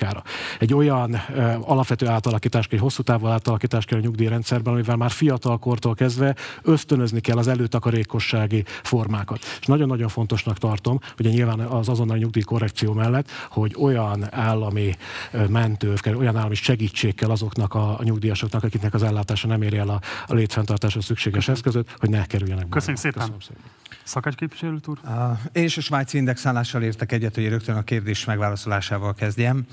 ára. Egy olyan ö, alapvető átalakítás, egy hosszú távú átalakítás kell a nyugdíjrendszerben, amivel már fiatal kortól kezdve ösztönözni kell az előtakarékossági formákat. És nagyon-nagyon fontosnak tartom, hogy nyilván az azonnali nyugdíjkorrekció mellett, hogy olyan állami mentő, olyan állami segítség kell azoknak a, a nyugdíjasoknak, akiknek az ellátása nem éri el a, a létfenntartáshoz szükséges eszközöt, hogy ne kerüljenek. Köszönjük szépen. Köszönöm szépen. Szakács képviselő úr? Uh, én és a svájci indexálással értek egyet, hogy rögtön a kérdés megválaszolásával kezdjem.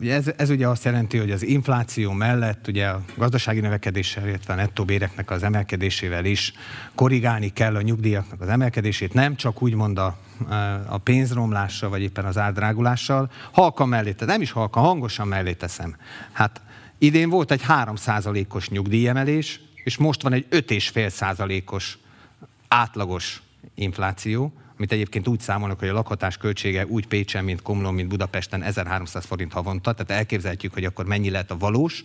Ez, ez ugye azt jelenti, hogy az infláció mellett ugye a gazdasági növekedéssel, illetve a nettó béreknek az emelkedésével is korrigálni kell a nyugdíjaknak az emelkedését, nem csak úgymond a, a pénzromlással, vagy éppen az árdrágulással. Halka mellé, nem is halka, hangosan mellé teszem. Hát idén volt egy 3%-os nyugdíjemelés, és most van egy 5,5%-os átlagos infláció, amit egyébként úgy számolnak, hogy a lakhatás költsége úgy Pécsen, mint Komlón, mint Budapesten 1300 forint havonta, tehát elképzelhetjük, hogy akkor mennyi lehet a valós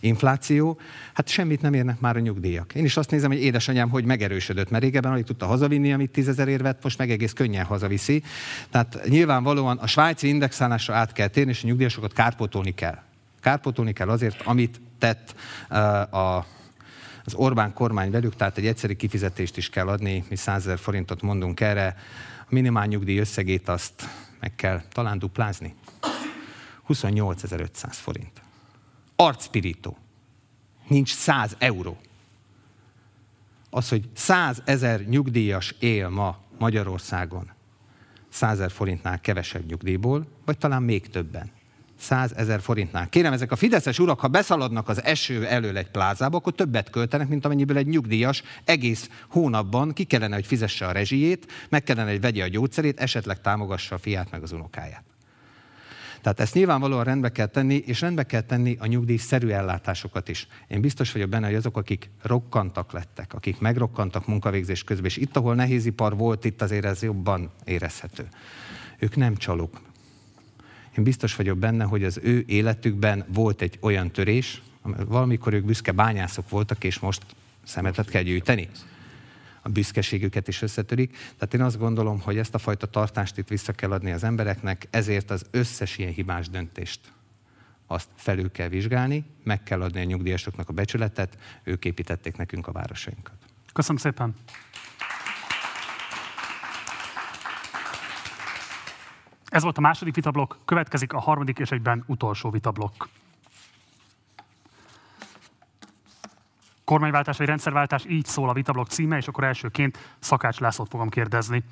infláció. Hát semmit nem érnek már a nyugdíjak. Én is azt nézem, hogy édesanyám hogy megerősödött, mert régebben alig tudta hazavinni, amit tízezer vett, most meg egész könnyen hazaviszi. Tehát nyilvánvalóan a svájci indexálásra át kell térni, és a nyugdíjasokat kárpótolni kell. Kárpótolni kell azért, amit tett uh, a az Orbán kormány velük, tehát egy egyszerű kifizetést is kell adni, mi 100 ezer forintot mondunk erre, a minimál nyugdíj összegét azt meg kell talán duplázni. 28.500 forint. Arcpirító. Nincs 100 euró. Az, hogy 100 ezer nyugdíjas él ma Magyarországon 100 ezer forintnál kevesebb nyugdíjból, vagy talán még többen. 100 ezer forintnál. Kérem, ezek a fideszes urak, ha beszaladnak az eső elől egy plázába, akkor többet költenek, mint amennyiből egy nyugdíjas egész hónapban ki kellene, hogy fizesse a rezsijét, meg kellene, hogy vegye a gyógyszerét, esetleg támogassa a fiát meg az unokáját. Tehát ezt nyilvánvalóan rendbe kell tenni, és rendbe kell tenni a nyugdíjszerű ellátásokat is. Én biztos vagyok benne, hogy azok, akik rokkantak lettek, akik megrokkantak munkavégzés közben, és itt, ahol nehézipar volt, itt azért ez jobban érezhető. Ők nem csalók. Én biztos vagyok benne, hogy az ő életükben volt egy olyan törés, valamikor ők büszke bányászok voltak, és most szemetet kell gyűjteni a büszkeségüket is összetörik. Tehát én azt gondolom, hogy ezt a fajta tartást itt vissza kell adni az embereknek, ezért az összes ilyen hibás döntést azt felül kell vizsgálni, meg kell adni a nyugdíjasoknak a becsületet, ők építették nekünk a városainkat. Köszönöm szépen! Ez volt a második vitablok, következik a harmadik és egyben utolsó vitablok. Kormányváltás vagy rendszerváltás, így szól a vitablok címe, és akkor elsőként Szakács Lászlót fogom kérdezni.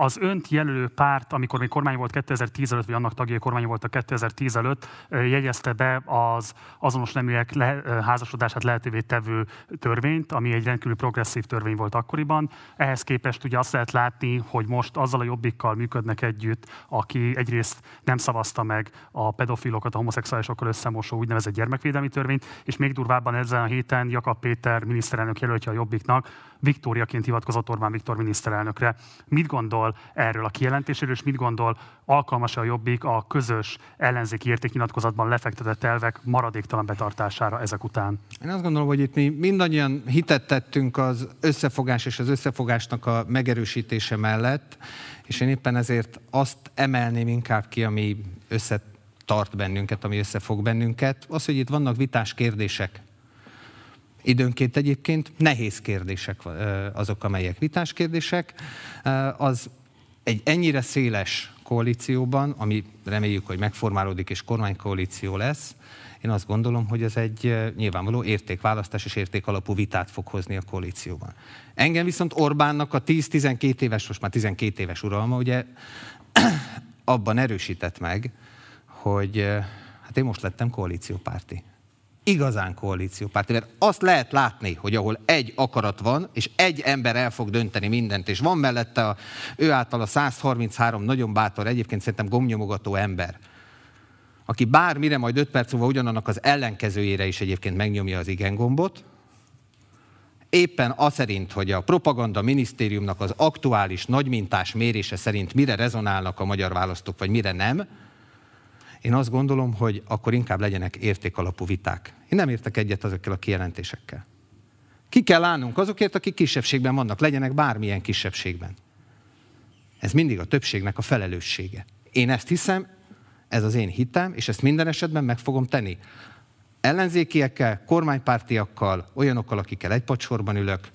Az önt jelölő párt, amikor még kormány volt 2010 előtt, vagy annak tagjai kormány volt a 2010 előtt, jegyezte be az azonos neműek le, házasodását lehetővé tevő törvényt, ami egy rendkívül progresszív törvény volt akkoriban. Ehhez képest ugye azt lehet látni, hogy most azzal a jobbikkal működnek együtt, aki egyrészt nem szavazta meg a pedofilokat, a homoszexuálisokkal összemosó úgynevezett gyermekvédelmi törvényt, és még durvábban ezen a héten Jakab Péter miniszterelnök jelöltje a jobbiknak, Viktóriaként hivatkozott Orbán Viktor miniszterelnökre. Mit gondol erről a kijelentéséről, és mit gondol, alkalmas a Jobbik a közös ellenzéki értéknyilatkozatban lefektetett elvek maradéktalan betartására ezek után? Én azt gondolom, hogy itt mi mindannyian hitet tettünk az összefogás és az összefogásnak a megerősítése mellett, és én éppen ezért azt emelném inkább ki, ami összetart bennünket, ami összefog bennünket, az, hogy itt vannak vitás kérdések, Időnként egyébként nehéz kérdések azok, amelyek vitás kérdések. Az egy ennyire széles koalícióban, ami reméljük, hogy megformálódik és kormánykoalíció lesz, én azt gondolom, hogy ez egy nyilvánvaló értékválasztás és értékalapú vitát fog hozni a koalícióban. Engem viszont Orbánnak a 10-12 éves, most már 12 éves uralma, ugye (clears throat) abban erősített meg, hogy hát én most lettem koalíciópárti igazán koalíciópárti. Mert azt lehet látni, hogy ahol egy akarat van, és egy ember el fog dönteni mindent, és van mellette a, ő által a 133 nagyon bátor, egyébként szerintem gomnyomogató ember, aki bármire majd 5 perc múlva ugyanannak az ellenkezőjére is egyébként megnyomja az igen gombot, éppen az szerint, hogy a propaganda minisztériumnak az aktuális nagymintás mérése szerint mire rezonálnak a magyar választók, vagy mire nem, én azt gondolom, hogy akkor inkább legyenek értékalapú viták. Én nem értek egyet azokkel a kijelentésekkel. Ki kell állnunk azokért, akik kisebbségben vannak, legyenek bármilyen kisebbségben. Ez mindig a többségnek a felelőssége. Én ezt hiszem, ez az én hitem, és ezt minden esetben meg fogom tenni. Ellenzékiekkel, kormánypártiakkal, olyanokkal, akikkel egy pacsorban ülök,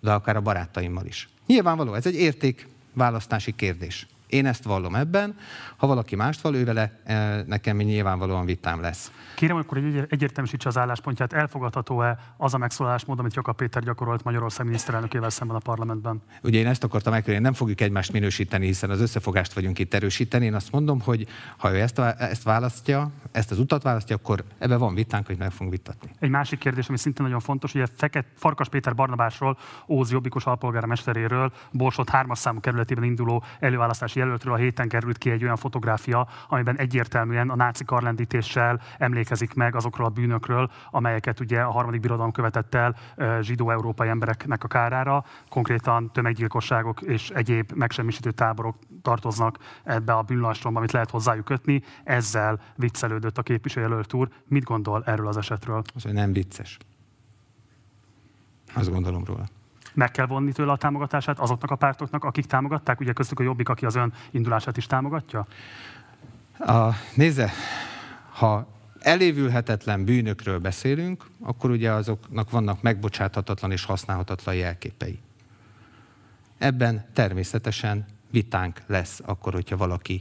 de akár a barátaimmal is. Nyilvánvaló, ez egy értékválasztási kérdés. Én ezt vallom ebben, ha valaki mást val, ő vele eh, nekem nyilvánvalóan vitám lesz. Kérem, akkor egy egyértelműsítse az álláspontját. Elfogadható-e az a megszólalásmód, amit Jakab Péter gyakorolt Magyarország miniszterelnökével szemben a parlamentben? Ugye én ezt akartam megkérdezni, nem fogjuk egymást minősíteni, hiszen az összefogást vagyunk itt erősíteni. Én azt mondom, hogy ha ő ezt, ezt választja, ezt az utat választja, akkor ebbe van vitánk, hogy meg fogunk vitatni. Egy másik kérdés, ami szintén nagyon fontos, a Feket, Farkas Péter Barnabásról, Óz Jobbikos alpolgármesteréről, Borsod hármas számú kerületében induló előválasztási jelöltről a héten került ki egy olyan fotográfia, amiben egyértelműen a náci karlendítéssel emlékezik meg azokról a bűnökről, amelyeket ugye a harmadik birodalom követett el zsidó-európai embereknek a kárára. Konkrétan tömeggyilkosságok és egyéb megsemmisítő táborok tartoznak ebbe a bűnlastromba, amit lehet hozzájuk kötni. Ezzel viccelődött a képviselőjelölt úr. Mit gondol erről az esetről? Az, hogy nem vicces. Azt gondolom róla meg kell vonni tőle a támogatását azoknak a pártoknak, akik támogatták? Ugye köztük a Jobbik, aki az ön indulását is támogatja? A, nézze, ha elévülhetetlen bűnökről beszélünk, akkor ugye azoknak vannak megbocsáthatatlan és használhatatlan jelképei. Ebben természetesen vitánk lesz akkor, hogyha valaki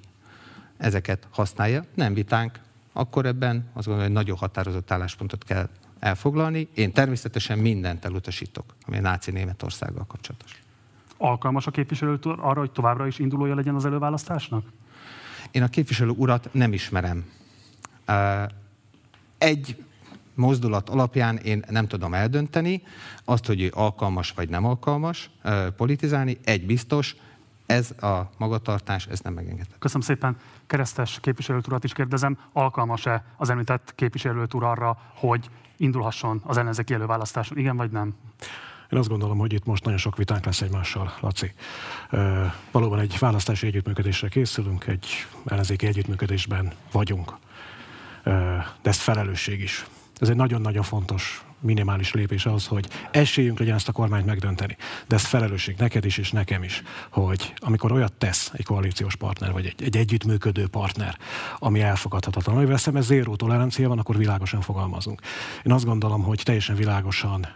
ezeket használja. Nem vitánk, akkor ebben azt gondolom, hogy nagyon határozott álláspontot kell elfoglalni. Én természetesen mindent elutasítok, ami a náci Németországgal kapcsolatos. Alkalmas a képviselő arra, hogy továbbra is indulója legyen az előválasztásnak? Én a képviselő urat nem ismerem. Egy mozdulat alapján én nem tudom eldönteni azt, hogy ő alkalmas vagy nem alkalmas politizálni. Egy biztos, Ez a magatartás, ez nem megengedhető. Köszönöm szépen. Keresztes képviselőt urat is kérdezem, alkalmas-e az említett képviselőt úr arra, hogy indulhasson az ellenzéki előválasztáson? Igen vagy nem? Én azt gondolom, hogy itt most nagyon sok vitánk lesz egymással, Laci. Valóban egy választási együttműködésre készülünk, egy ellenzéki együttműködésben vagyunk. De ez felelősség is. Ez egy nagyon-nagyon fontos minimális lépés az, hogy esélyünk legyen ezt a kormányt megdönteni. De ez felelősség neked is és nekem is, hogy amikor olyat tesz egy koalíciós partner, vagy egy, egy együttműködő partner, ami elfogadhatatlan, amivel szemben zéró tolerancia van, akkor világosan fogalmazunk. Én azt gondolom, hogy teljesen világosan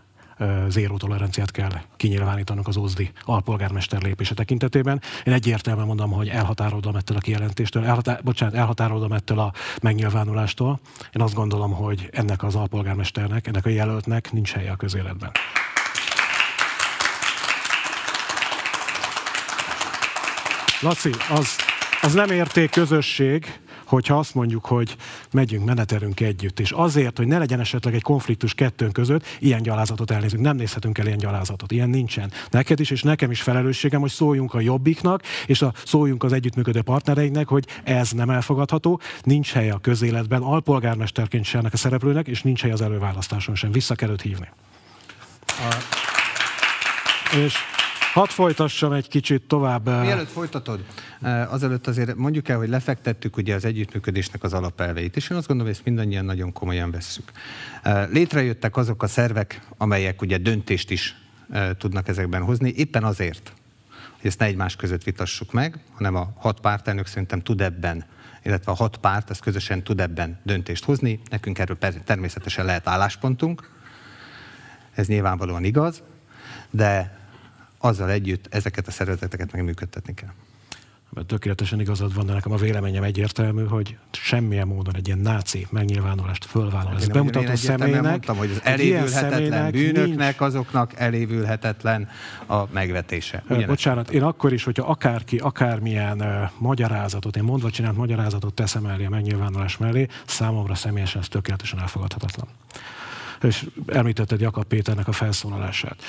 zéró toleranciát kell kinyilvánítanunk az OZDI alpolgármester lépése tekintetében. Én egyértelműen mondom, hogy elhatárolodom ettől a kijelentéstől, elhatá- bocsánat, elhatárolodom ettől a megnyilvánulástól. Én azt gondolom, hogy ennek az alpolgármesternek, ennek a jelöltnek nincs helye a közéletben. Laci, az, az nem érték közösség, hogyha azt mondjuk, hogy megyünk, menetelünk együtt, és azért, hogy ne legyen esetleg egy konfliktus kettőnk között, ilyen gyalázatot elnézünk. Nem nézhetünk el ilyen gyalázatot. Ilyen nincsen. Neked is, és nekem is felelősségem, hogy szóljunk a jobbiknak, és a, szóljunk az együttműködő partnereinknek, hogy ez nem elfogadható, nincs helye a közéletben, alpolgármesterként sem ennek a szereplőnek, és nincs helye az előválasztáson sem. Vissza kell őt hívni. A... És Hadd folytassam egy kicsit tovább. Eh, Mielőtt folytatod, eh, azelőtt azért mondjuk el, hogy lefektettük ugye az együttműködésnek az alapelveit, és én azt gondolom, hogy ezt mindannyian nagyon komolyan vesszük. Eh, létrejöttek azok a szervek, amelyek ugye döntést is tudnak ezekben hozni, éppen azért, hogy ezt ne egymás között vitassuk meg, hanem a hat pártelnök szerintem tud ebben illetve a hat párt, ez közösen tud ebben döntést hozni. Nekünk erről természetesen lehet álláspontunk, ez nyilvánvalóan igaz, de azzal együtt ezeket a szervezeteket megműködtetni kell. Tökéletesen igazad van, de nekem a véleményem egyértelmű, hogy semmilyen módon egy ilyen náci megnyilvánulást fölvállal. Ez bemutató személynek. Mondtam, hogy az elévülhetetlen bűnöknek, nincs... azoknak elévülhetetlen a megvetése. Ugyanek Bocsánat, én akkor is, hogyha akárki, akármilyen uh, magyarázatot, én mondva csinált magyarázatot teszem elé a megnyilvánulás mellé, számomra személyesen ez tökéletesen elfogadhatatlan és említetted Jakab Péternek a felszólalását.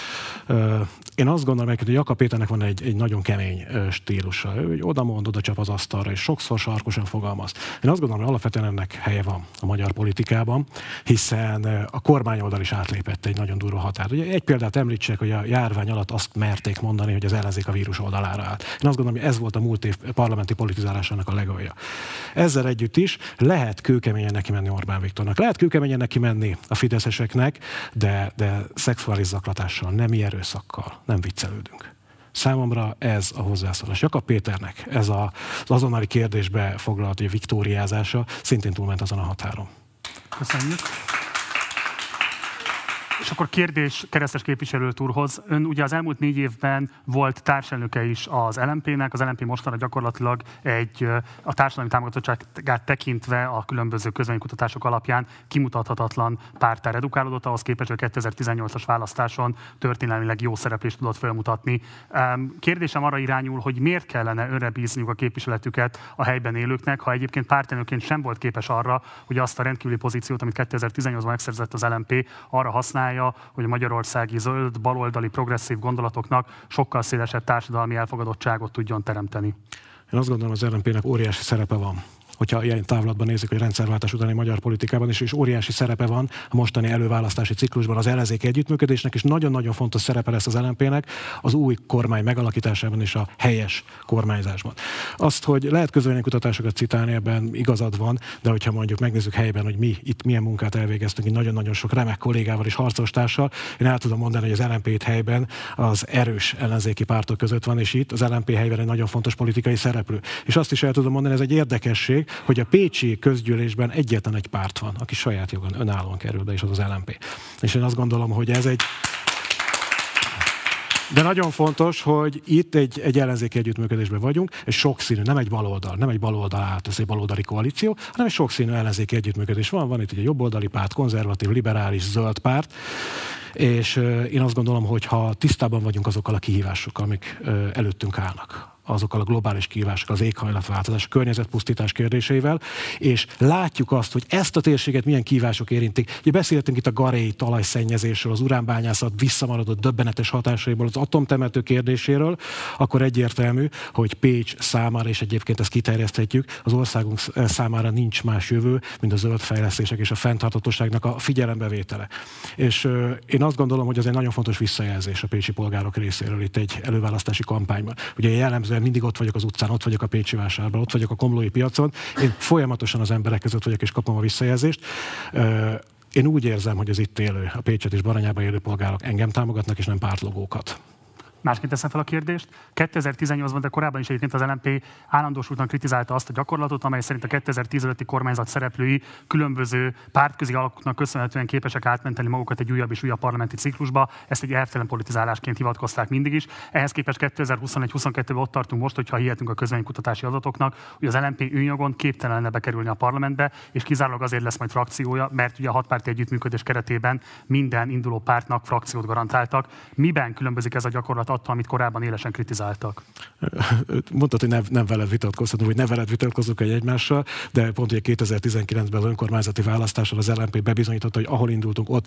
Én azt gondolom, hogy Jakab Péternek van egy, egy nagyon kemény stílusa. Ő oda mond, oda csap az asztalra, és sokszor sarkosan fogalmaz. Én azt gondolom, hogy alapvetően ennek helye van a magyar politikában, hiszen a kormányoldal is átlépett egy nagyon durva határ. Ugye egy példát említsek, hogy a járvány alatt azt merték mondani, hogy az ellenzék a vírus oldalára állt. Én azt gondolom, hogy ez volt a múlt év parlamenti politizálásának a legalja. Ezzel együtt is lehet kőkeményen neki menni Orbán Viktornak. Lehet kőkeményen neki menni a Fideszes érzéseknek, de, de szexuális zaklatással, nem erőszakkal, nem viccelődünk. Számomra ez a hozzászólás. Jakab Péternek ez a, az azonnali kérdésbe foglalt hogy a viktóriázása szintén túlment azon a határon. Köszönjük. És akkor kérdés keresztes képviselőt úrhoz. Ön ugye az elmúlt négy évben volt társelnöke is az LMP-nek. Az LMP mostanra gyakorlatilag egy a társadalmi támogatottságát tekintve a különböző közvénykutatások alapján kimutathatatlan pártár redukálódott, ahhoz képest, hogy 2018-as választáson történelmileg jó szereplést tudott felmutatni. Kérdésem arra irányul, hogy miért kellene önre bízniuk a képviseletüket a helyben élőknek, ha egyébként pártelnökként sem volt képes arra, hogy azt a rendkívüli pozíciót, amit 2018-ban megszerzett az LMP, arra használja, használja, hogy a magyarországi zöld, baloldali, progresszív gondolatoknak sokkal szélesebb társadalmi elfogadottságot tudjon teremteni. Én azt gondolom, az RNP-nek óriási szerepe van hogyha ilyen távlatban nézzük, hogy rendszerváltás utáni magyar politikában is, és óriási szerepe van a mostani előválasztási ciklusban az ellenzéki együttműködésnek, és nagyon-nagyon fontos szerepe lesz az LNP-nek az új kormány megalakításában és a helyes kormányzásban. Azt, hogy lehet kutatásokat citálni, ebben igazad van, de hogyha mondjuk megnézzük helyben, hogy mi itt milyen munkát elvégeztünk, így nagyon-nagyon sok remek kollégával és harcostársal, én el tudom mondani, hogy az itt helyben az erős ellenzéki pártok között van, és itt az LNP helyben egy nagyon fontos politikai szereplő. És azt is el tudom mondani, ez egy érdekesség, hogy a Pécsi közgyűlésben egyetlen egy párt van, aki saját jogon önállóan kerül be, és az az LMP. És én azt gondolom, hogy ez egy de nagyon fontos, hogy itt egy, egy ellenzéki együttműködésben vagyunk, és sokszínű, nem egy baloldal, nem egy baloldal állt, egy baloldali koalíció, hanem egy sokszínű ellenzéki együttműködés van. Van itt egy jobboldali párt, konzervatív, liberális, zöld párt, és én azt gondolom, hogy ha tisztában vagyunk azokkal a kihívásokkal, amik előttünk állnak, azokkal a globális kihívások, az éghajlatváltozás, a környezetpusztítás kérdéseivel, és látjuk azt, hogy ezt a térséget milyen kihívások érintik. Ugye beszéltünk itt a garéi talajszennyezésről, az uránbányászat visszamaradott döbbenetes hatásaiból, az atomtemető kérdéséről, akkor egyértelmű, hogy Pécs számára, és egyébként ezt kiterjeszthetjük, az országunk számára nincs más jövő, mint a zöld fejlesztések és a fenntartatóságnak a figyelembevétele. És én azt gondolom, hogy ez egy nagyon fontos visszajelzés a pécsi polgárok részéről itt egy előválasztási kampányban. Ugye jellemzően mindig ott vagyok az utcán, ott vagyok a Pécsi vásárban, ott vagyok a Komlói piacon, én folyamatosan az emberek között vagyok és kapom a visszajelzést. Én úgy érzem, hogy az itt élő, a Pécset és Baranyában élő polgárok engem támogatnak, és nem pártlogókat. Másként teszem fel a kérdést. 2018-ban, de korábban is egyébként az LNP állandósultan kritizálta azt a gyakorlatot, amely szerint a 2015-i kormányzat szereplői különböző pártközi alakoknak köszönhetően képesek átmenteni magukat egy újabb és újabb parlamenti ciklusba. Ezt egy elvtelen politizálásként hivatkozták mindig is. Ehhez képest 2021-22-ben ott tartunk most, hogyha hihetünk a közvénykutatási adatoknak, hogy az LNP űnjogon képtelen lenne bekerülni a parlamentbe, és kizárólag azért lesz majd frakciója, mert ugye a hatpárti együttműködés keretében minden induló pártnak frakciót garantáltak. Miben különbözik ez a gyakorlat attól, amit korábban élesen kritizáltak. (laughs) Mondtad, hogy nem, nem veled vitatkozhatunk, vagy ne veled vitatkozunk egy egymással, de pont hogy 2019-ben az önkormányzati választáson az LNP bebizonyította, hogy ahol indultunk, ott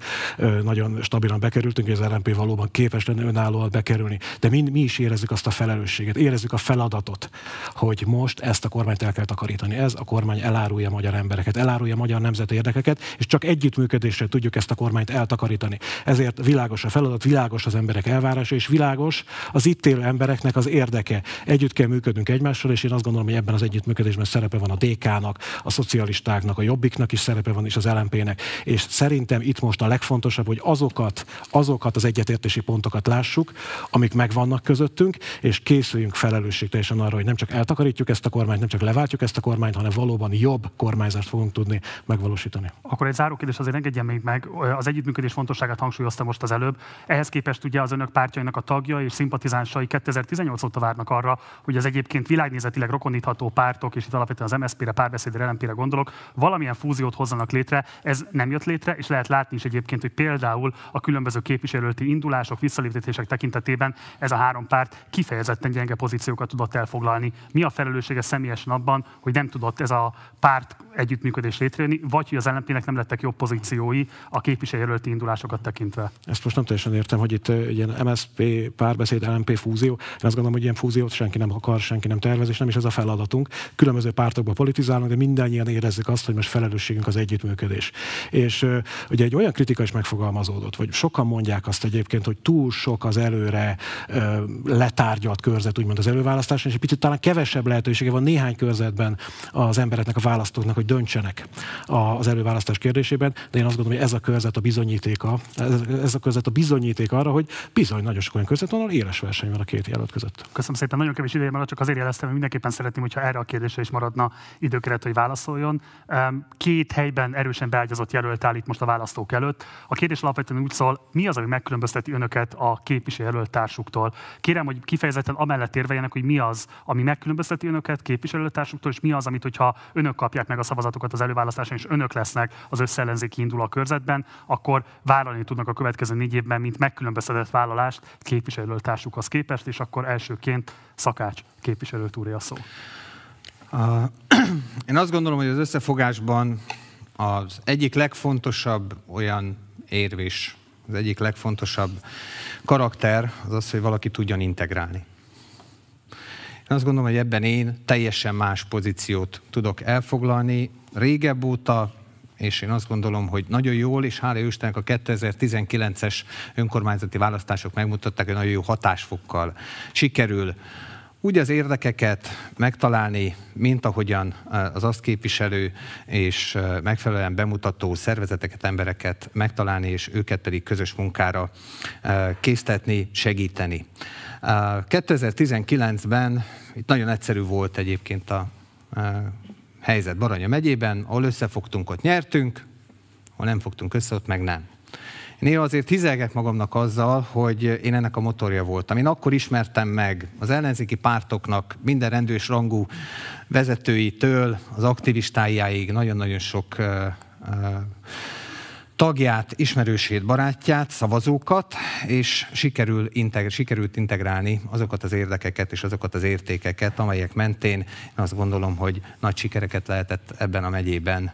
nagyon stabilan bekerültünk, és az LNP valóban képes lenne önállóan bekerülni. De mi, mi is érezzük azt a felelősséget, érezzük a feladatot, hogy most ezt a kormányt el kell takarítani. Ez a kormány elárulja magyar embereket, elárulja magyar nemzeti érdekeket, és csak együttműködésre tudjuk ezt a kormányt eltakarítani. Ezért világos a feladat, világos az emberek elvárása, és világos fontos az itt élő embereknek az érdeke. Együtt kell működnünk egymással, és én azt gondolom, hogy ebben az együttműködésben szerepe van a DK-nak, a szocialistáknak, a Jobbiknak is szerepe van, és az LMP-nek. És szerintem itt most a legfontosabb, hogy azokat, azokat az egyetértési pontokat lássuk, amik megvannak közöttünk, és készüljünk felelősségteljesen arra, hogy nem csak eltakarítjuk ezt a kormányt, nem csak leváltjuk ezt a kormányt, hanem valóban jobb kormányzást fogunk tudni megvalósítani. Akkor egy záró kérdés azért engedjen még meg. Az együttműködés fontosságát hangsúlyozta most az előbb. Ehhez képest ugye az önök pártjainak a tagja és szimpatizánsai 2018 óta várnak arra, hogy az egyébként világnézetileg rokonítható pártok, és itt alapvetően az MSZP-re, párbeszédre, LNP-re gondolok, valamilyen fúziót hozzanak létre. Ez nem jött létre, és lehet látni is egyébként, hogy például a különböző képviselőti indulások, visszaléptetések tekintetében ez a három párt kifejezetten gyenge pozíciókat tudott elfoglalni. Mi a felelőssége személyesen abban, hogy nem tudott ez a párt együttműködés létrejönni, vagy hogy az LNP-nek nem lettek jobb pozíciói a képviselőti indulásokat tekintve? Ezt most nem teljesen értem, hogy itt ilyen MSZP pár párbeszéd, LMP fúzió. Én azt gondolom, hogy ilyen fúziót senki nem akar, senki nem tervez, és nem is ez a feladatunk. Különböző pártokba politizálunk, de mindannyian érezzük azt, hogy most felelősségünk az együttműködés. És ugye egy olyan kritika is megfogalmazódott, vagy sokan mondják azt egyébként, hogy túl sok az előre letárgyalt körzet, úgymond az előválasztás, és egy picit talán kevesebb lehetősége van néhány körzetben az embereknek, a választóknak, hogy döntsenek az előválasztás kérdésében, de én azt gondolom, hogy ez a körzet a bizonyítéka, ez, ez a körzet a bizonyíték arra, hogy bizony nagyon sok olyan körzet van, ahol éles verseny van a két jelölt között. Köszönöm szépen, nagyon kevés ideje maradt, csak azért jeleztem, hogy mindenképpen szeretném, hogyha erre a kérdésre is maradna időkeret, hogy válaszoljon. Két helyben erősen beágyazott jelölt áll itt most a választók előtt. A kérdés alapvetően úgy szól, mi az, ami megkülönbözteti önöket a képviselőjelölt társuktól. Kérem, hogy kifejezetten amellett érveljenek, hogy mi az, ami megkülönbözteti önöket képviselőtársuktól, és mi az, amit, hogyha önök kapják meg a szavazatokat az előválasztáson, és önök lesznek az összellenzéki induló a körzetben, akkor vállalni tudnak a következő négy évben, mint megkülönböztetett vállalást képviselő társukhoz képest, és akkor elsőként Szakács képviselőtúré a szó. (clears throat) Én azt gondolom, hogy az összefogásban az egyik legfontosabb olyan érvés, az egyik legfontosabb karakter az az, hogy valaki tudjon integrálni. Én azt gondolom, hogy ebben én teljesen más pozíciót tudok elfoglalni. Régebb óta és én azt gondolom, hogy nagyon jól, és hála Istennek a 2019-es önkormányzati választások megmutatták, hogy nagyon jó hatásfokkal sikerül úgy az érdekeket megtalálni, mint ahogyan az azt képviselő és megfelelően bemutató szervezeteket, embereket megtalálni, és őket pedig közös munkára késztetni, segíteni. 2019-ben itt nagyon egyszerű volt egyébként a helyzet Baranya megyében, ahol összefogtunk, ott nyertünk, ahol nem fogtunk össze, ott meg nem. Néha azért hizelgek magamnak azzal, hogy én ennek a motorja voltam. Én akkor ismertem meg az ellenzéki pártoknak minden rendős rangú vezetőitől, az aktivistáiáig nagyon-nagyon sok uh, uh, tagját, ismerősét, barátját, szavazókat, és sikerül integ- sikerült integrálni azokat az érdekeket és azokat az értékeket, amelyek mentén én azt gondolom, hogy nagy sikereket lehetett ebben a megyében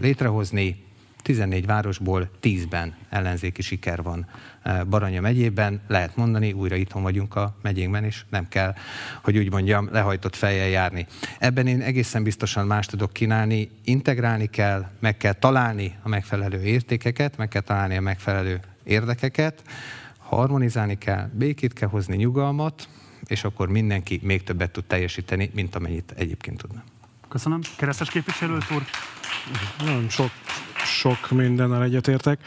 létrehozni, 14 városból 10-ben ellenzéki siker van eh, Baranya megyében. Lehet mondani, újra itthon vagyunk a megyénkben, és nem kell, hogy úgy mondjam, lehajtott fejjel járni. Ebben én egészen biztosan más tudok kínálni. Integrálni kell, meg kell találni a megfelelő értékeket, meg kell találni a megfelelő érdekeket, harmonizálni kell, békét kell hozni, nyugalmat, és akkor mindenki még többet tud teljesíteni, mint amennyit egyébként tudna. Köszönöm. Keresztes képviselő úr. Nagyon sok, sok mindennel egyetértek.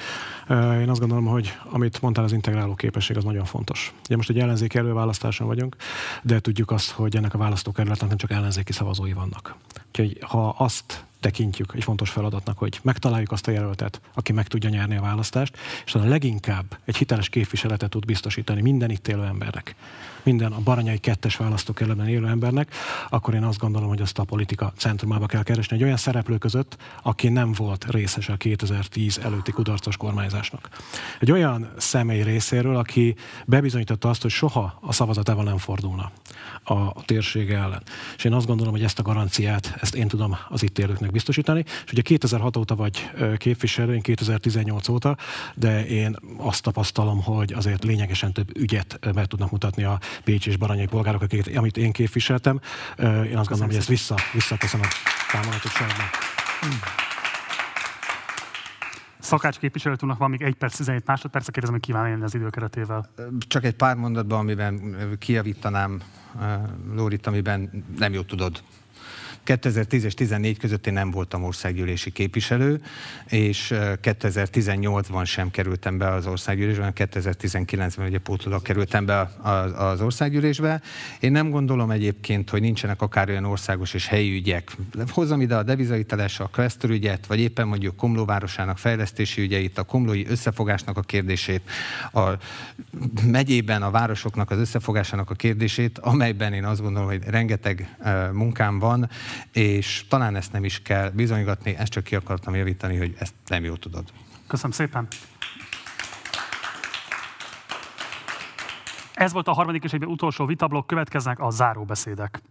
Én azt gondolom, hogy amit mondtál, az integráló képesség az nagyon fontos. Ugye most egy ellenzéki előválasztáson vagyunk, de tudjuk azt, hogy ennek a választókerületnek nem csak ellenzéki szavazói vannak. Úgyhogy ha azt tekintjük egy fontos feladatnak, hogy megtaláljuk azt a jelöltet, aki meg tudja nyerni a választást, és a leginkább egy hiteles képviseletet tud biztosítani minden itt élő embernek, minden a baranyai kettes választókerületben élő embernek, akkor én azt gondolom, hogy azt a politika centrumába kell keresni egy olyan szereplő között, aki nem volt részes a 2010 előtti kudarcos kormányzásnak. Egy olyan személy részéről, aki bebizonyította azt, hogy soha a szavazatával nem fordulna a térség ellen. És én azt gondolom, hogy ezt a garanciát, ezt én tudom az itt élőknek biztosítani. És ugye 2006 óta vagy képviselő, én 2018 óta, de én azt tapasztalom, hogy azért lényegesen több ügyet meg tudnak mutatni a Pécs és Baranyai polgárok, akiket, amit én képviseltem. Én azt gondolom, hogy ezt vissza, visszaköszönöm a támogatosságban. Szakács képviselőtúrnak van még 1 perc, 17 másodperc, kérdezem, hogy kíván élni az időkeretével. Csak egy pár mondatban, amiben kijavítanám Lórit, amiben nem jó tudod 2010 és 14 között én nem voltam országgyűlési képviselő, és 2018-ban sem kerültem be az országgyűlésbe, 2019-ben ugye pótlólag kerültem be az országgyűlésbe. Én nem gondolom egyébként, hogy nincsenek akár olyan országos és helyi ügyek. Hozzam ide a devizahiteles, a Questor vagy éppen mondjuk Komlóvárosának fejlesztési ügyeit, a komlói összefogásnak a kérdését, a megyében a városoknak az összefogásának a kérdését, amelyben én azt gondolom, hogy rengeteg munkám van, és talán ezt nem is kell bizonygatni, ezt csak ki akartam javítani, hogy ezt nem jól tudod. Köszönöm szépen. Ez volt a harmadik és egyben utolsó vitablok, következnek a záróbeszédek.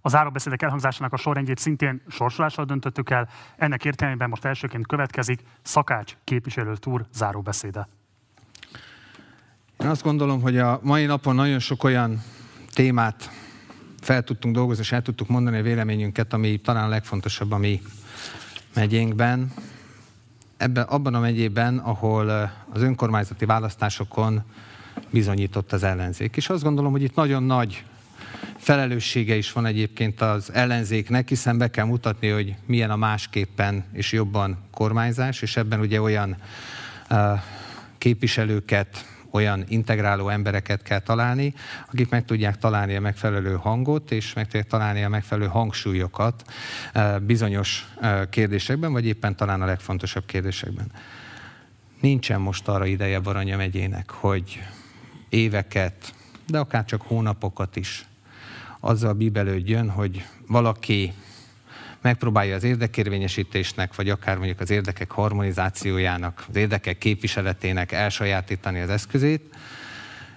A záróbeszédek elhangzásának a sorrendjét szintén sorsolással döntöttük el. Ennek értelmében most elsőként következik Szakács képviselő túr záróbeszéde. Én azt gondolom, hogy a mai napon nagyon sok olyan témát fel tudtunk dolgozni, és el tudtuk mondani a véleményünket, ami talán a legfontosabb a mi megyénkben. Ebben, abban a megyében, ahol az önkormányzati választásokon bizonyított az ellenzék. És azt gondolom, hogy itt nagyon nagy felelőssége is van egyébként az ellenzéknek, hiszen be kell mutatni, hogy milyen a másképpen és jobban kormányzás, és ebben ugye olyan uh, képviselőket, olyan integráló embereket kell találni, akik meg tudják találni a megfelelő hangot, és meg tudják találni a megfelelő hangsúlyokat eh, bizonyos eh, kérdésekben, vagy éppen talán a legfontosabb kérdésekben. Nincsen most arra ideje Baranya megyének, hogy éveket, de akár csak hónapokat is azzal bíbelődjön, hogy valaki megpróbálja az érdekérvényesítésnek, vagy akár mondjuk az érdekek harmonizációjának, az érdekek képviseletének elsajátítani az eszközét.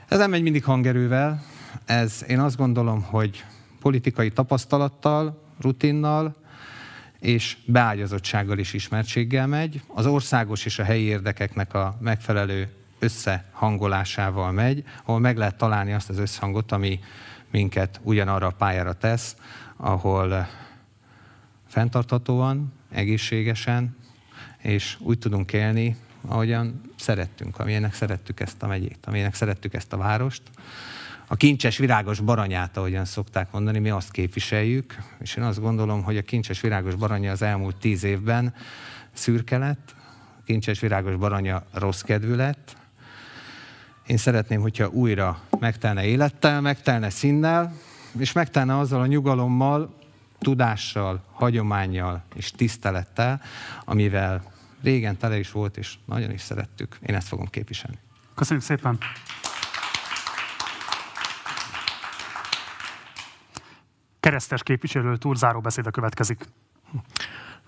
Ez nem megy mindig hangerővel, ez én azt gondolom, hogy politikai tapasztalattal, rutinnal, és beágyazottsággal is ismertséggel megy. Az országos és a helyi érdekeknek a megfelelő összehangolásával megy, ahol meg lehet találni azt az összhangot, ami minket ugyanarra a pályára tesz, ahol fenntarthatóan, egészségesen, és úgy tudunk élni, ahogyan szerettünk, amilyenek szerettük ezt a megyét, amilyenek szerettük ezt a várost. A kincses virágos baranyát, ahogyan szokták mondani, mi azt képviseljük, és én azt gondolom, hogy a kincses virágos baranya az elmúlt tíz évben szürke lett, a kincses virágos baranya rossz kedvű lett. Én szeretném, hogyha újra megtelne élettel, megtelne színnel, és megtelne azzal a nyugalommal, tudással, hagyományjal és tisztelettel, amivel régen tele is volt, és nagyon is szerettük. Én ezt fogom képviselni. Köszönjük szépen! Keresztes képviselő túl záró beszéde következik.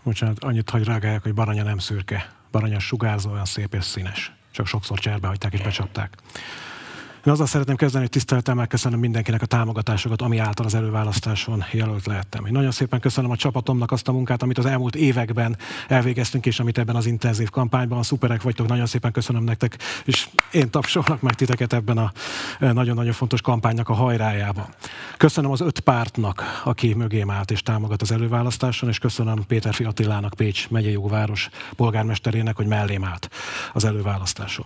Bocsánat, annyit hagy rágálják, hogy baranya nem szürke. Baranya sugárzó, olyan szép és színes. Csak sokszor cserbe hagyták és becsapták. Én azzal szeretném kezdeni, hogy tiszteltem, köszönöm mindenkinek a támogatásokat, ami által az előválasztáson jelölt lehettem. Én nagyon szépen köszönöm a csapatomnak azt a munkát, amit az elmúlt években elvégeztünk, és amit ebben az intenzív kampányban szuperek vagytok. Nagyon szépen köszönöm nektek, és én tapsolnak meg titeket ebben a e, nagyon-nagyon fontos kampánynak a hajrájába. Köszönöm az öt pártnak, aki mögém állt és támogat az előválasztáson, és köszönöm Péter Fiatilának, Pécs megyei jogváros polgármesterének, hogy mellém állt az előválasztáson.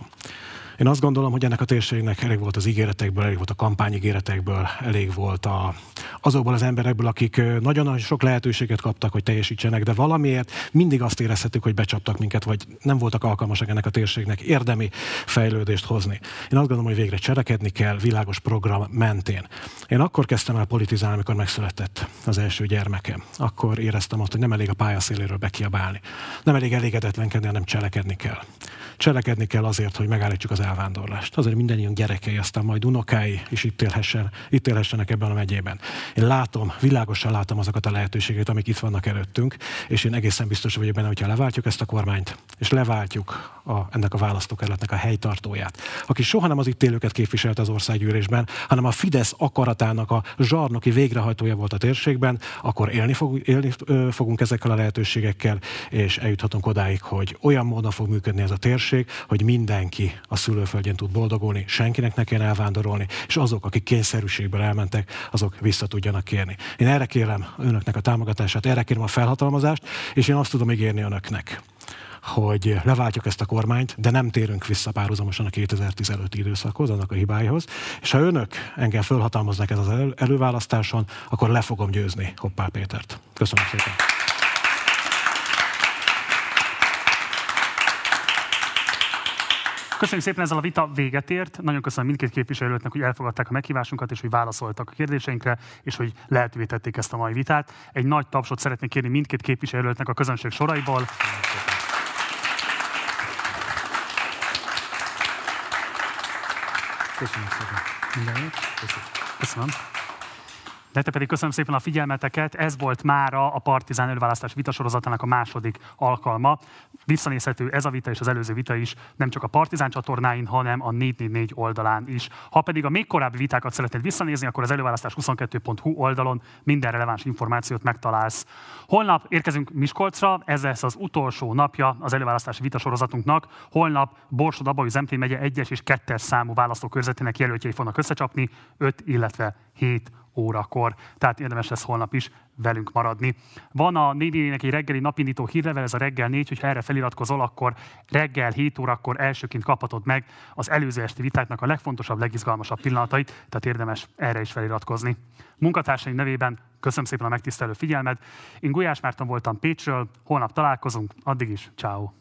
Én azt gondolom, hogy ennek a térségnek elég volt az ígéretekből, elég volt a kampányígéretekből, elég volt a, azokból az emberekből, akik nagyon-nagyon sok lehetőséget kaptak, hogy teljesítsenek, de valamiért mindig azt érezhetük, hogy becsaptak minket, vagy nem voltak alkalmasak ennek a térségnek érdemi fejlődést hozni. Én azt gondolom, hogy végre cselekedni kell világos program mentén. Én akkor kezdtem el politizálni, amikor megszületett az első gyermekem. Akkor éreztem azt, hogy nem elég a pályaszéléről bekiabálni. Nem elég elégedetlenkedni, hanem cselekedni kell. Cselekedni kell azért, hogy megállítsuk az elvándorlást. Azért mindannyian gyerekei, aztán majd unokái is itt, élhessen, itt élhessenek ebben a megyében. Én látom, világosan látom azokat a lehetőségeket, amik itt vannak előttünk, és én egészen biztos vagyok benne, hogyha leváltjuk ezt a kormányt, és leváltjuk a, ennek a választókerületnek a helytartóját, aki soha nem az itt élőket képviselte az országgyűlésben, hanem a Fidesz akaratának a zsarnoki végrehajtója volt a térségben, akkor élni, fog, élni fogunk ezekkel a lehetőségekkel, és eljuthatunk odáig, hogy olyan módon fog működni ez a térség, hogy mindenki a szülő szülőföldjén tud boldogulni, senkinek ne kell elvándorolni, és azok, akik kényszerűségből elmentek, azok vissza tudjanak kérni. Én erre kérem önöknek a támogatását, erre kérem a felhatalmazást, és én azt tudom ígérni önöknek, hogy leváltjuk ezt a kormányt, de nem térünk vissza párhuzamosan a 2015 időszakhoz, annak a hibáihoz. És ha önök engem felhatalmaznak ez az előválasztáson, akkor le fogom győzni Hoppá Pétert. Köszönöm szépen! Köszönjük szépen, ezzel a vita véget ért. Nagyon köszönöm mindkét képviselőknek, hogy elfogadták a meghívásunkat, és hogy válaszoltak a kérdéseinkre, és hogy lehetővé tették ezt a mai vitát. Egy nagy tapsot szeretnék kérni mindkét képviselőknek a közönség soraiból. Köszönöm szépen. Köszönöm. Köszönöm. Nektek pedig köszönöm szépen a figyelmeteket. Ez volt mára a Partizán előválasztás vitasorozatának a második alkalma. Visszanézhető ez a vita és az előző vita is nem csak a Partizán csatornáin, hanem a 444 oldalán is. Ha pedig a még korábbi vitákat szeretnéd visszanézni, akkor az előválasztás 22.hu oldalon minden releváns információt megtalálsz. Holnap érkezünk Miskolcra, ez lesz az utolsó napja az előválasztási vitasorozatunknak. Holnap Borsod Abaúj Zemplén megye 1-es és 2-es számú választókörzetének jelöltjei fognak összecsapni, 5, illetve 7 órakor, tehát érdemes lesz holnap is velünk maradni. Van a 4 egy reggeli napindító hírlevel, ez a reggel 4, hogyha erre feliratkozol, akkor reggel 7 órakor elsőként kaphatod meg az előző esti vitáknak a legfontosabb, legizgalmasabb pillanatait, tehát érdemes erre is feliratkozni. Munkatársaim nevében köszönöm szépen a megtisztelő figyelmet. Én Gulyás Márton voltam Pécsről, holnap találkozunk, addig is, ciao.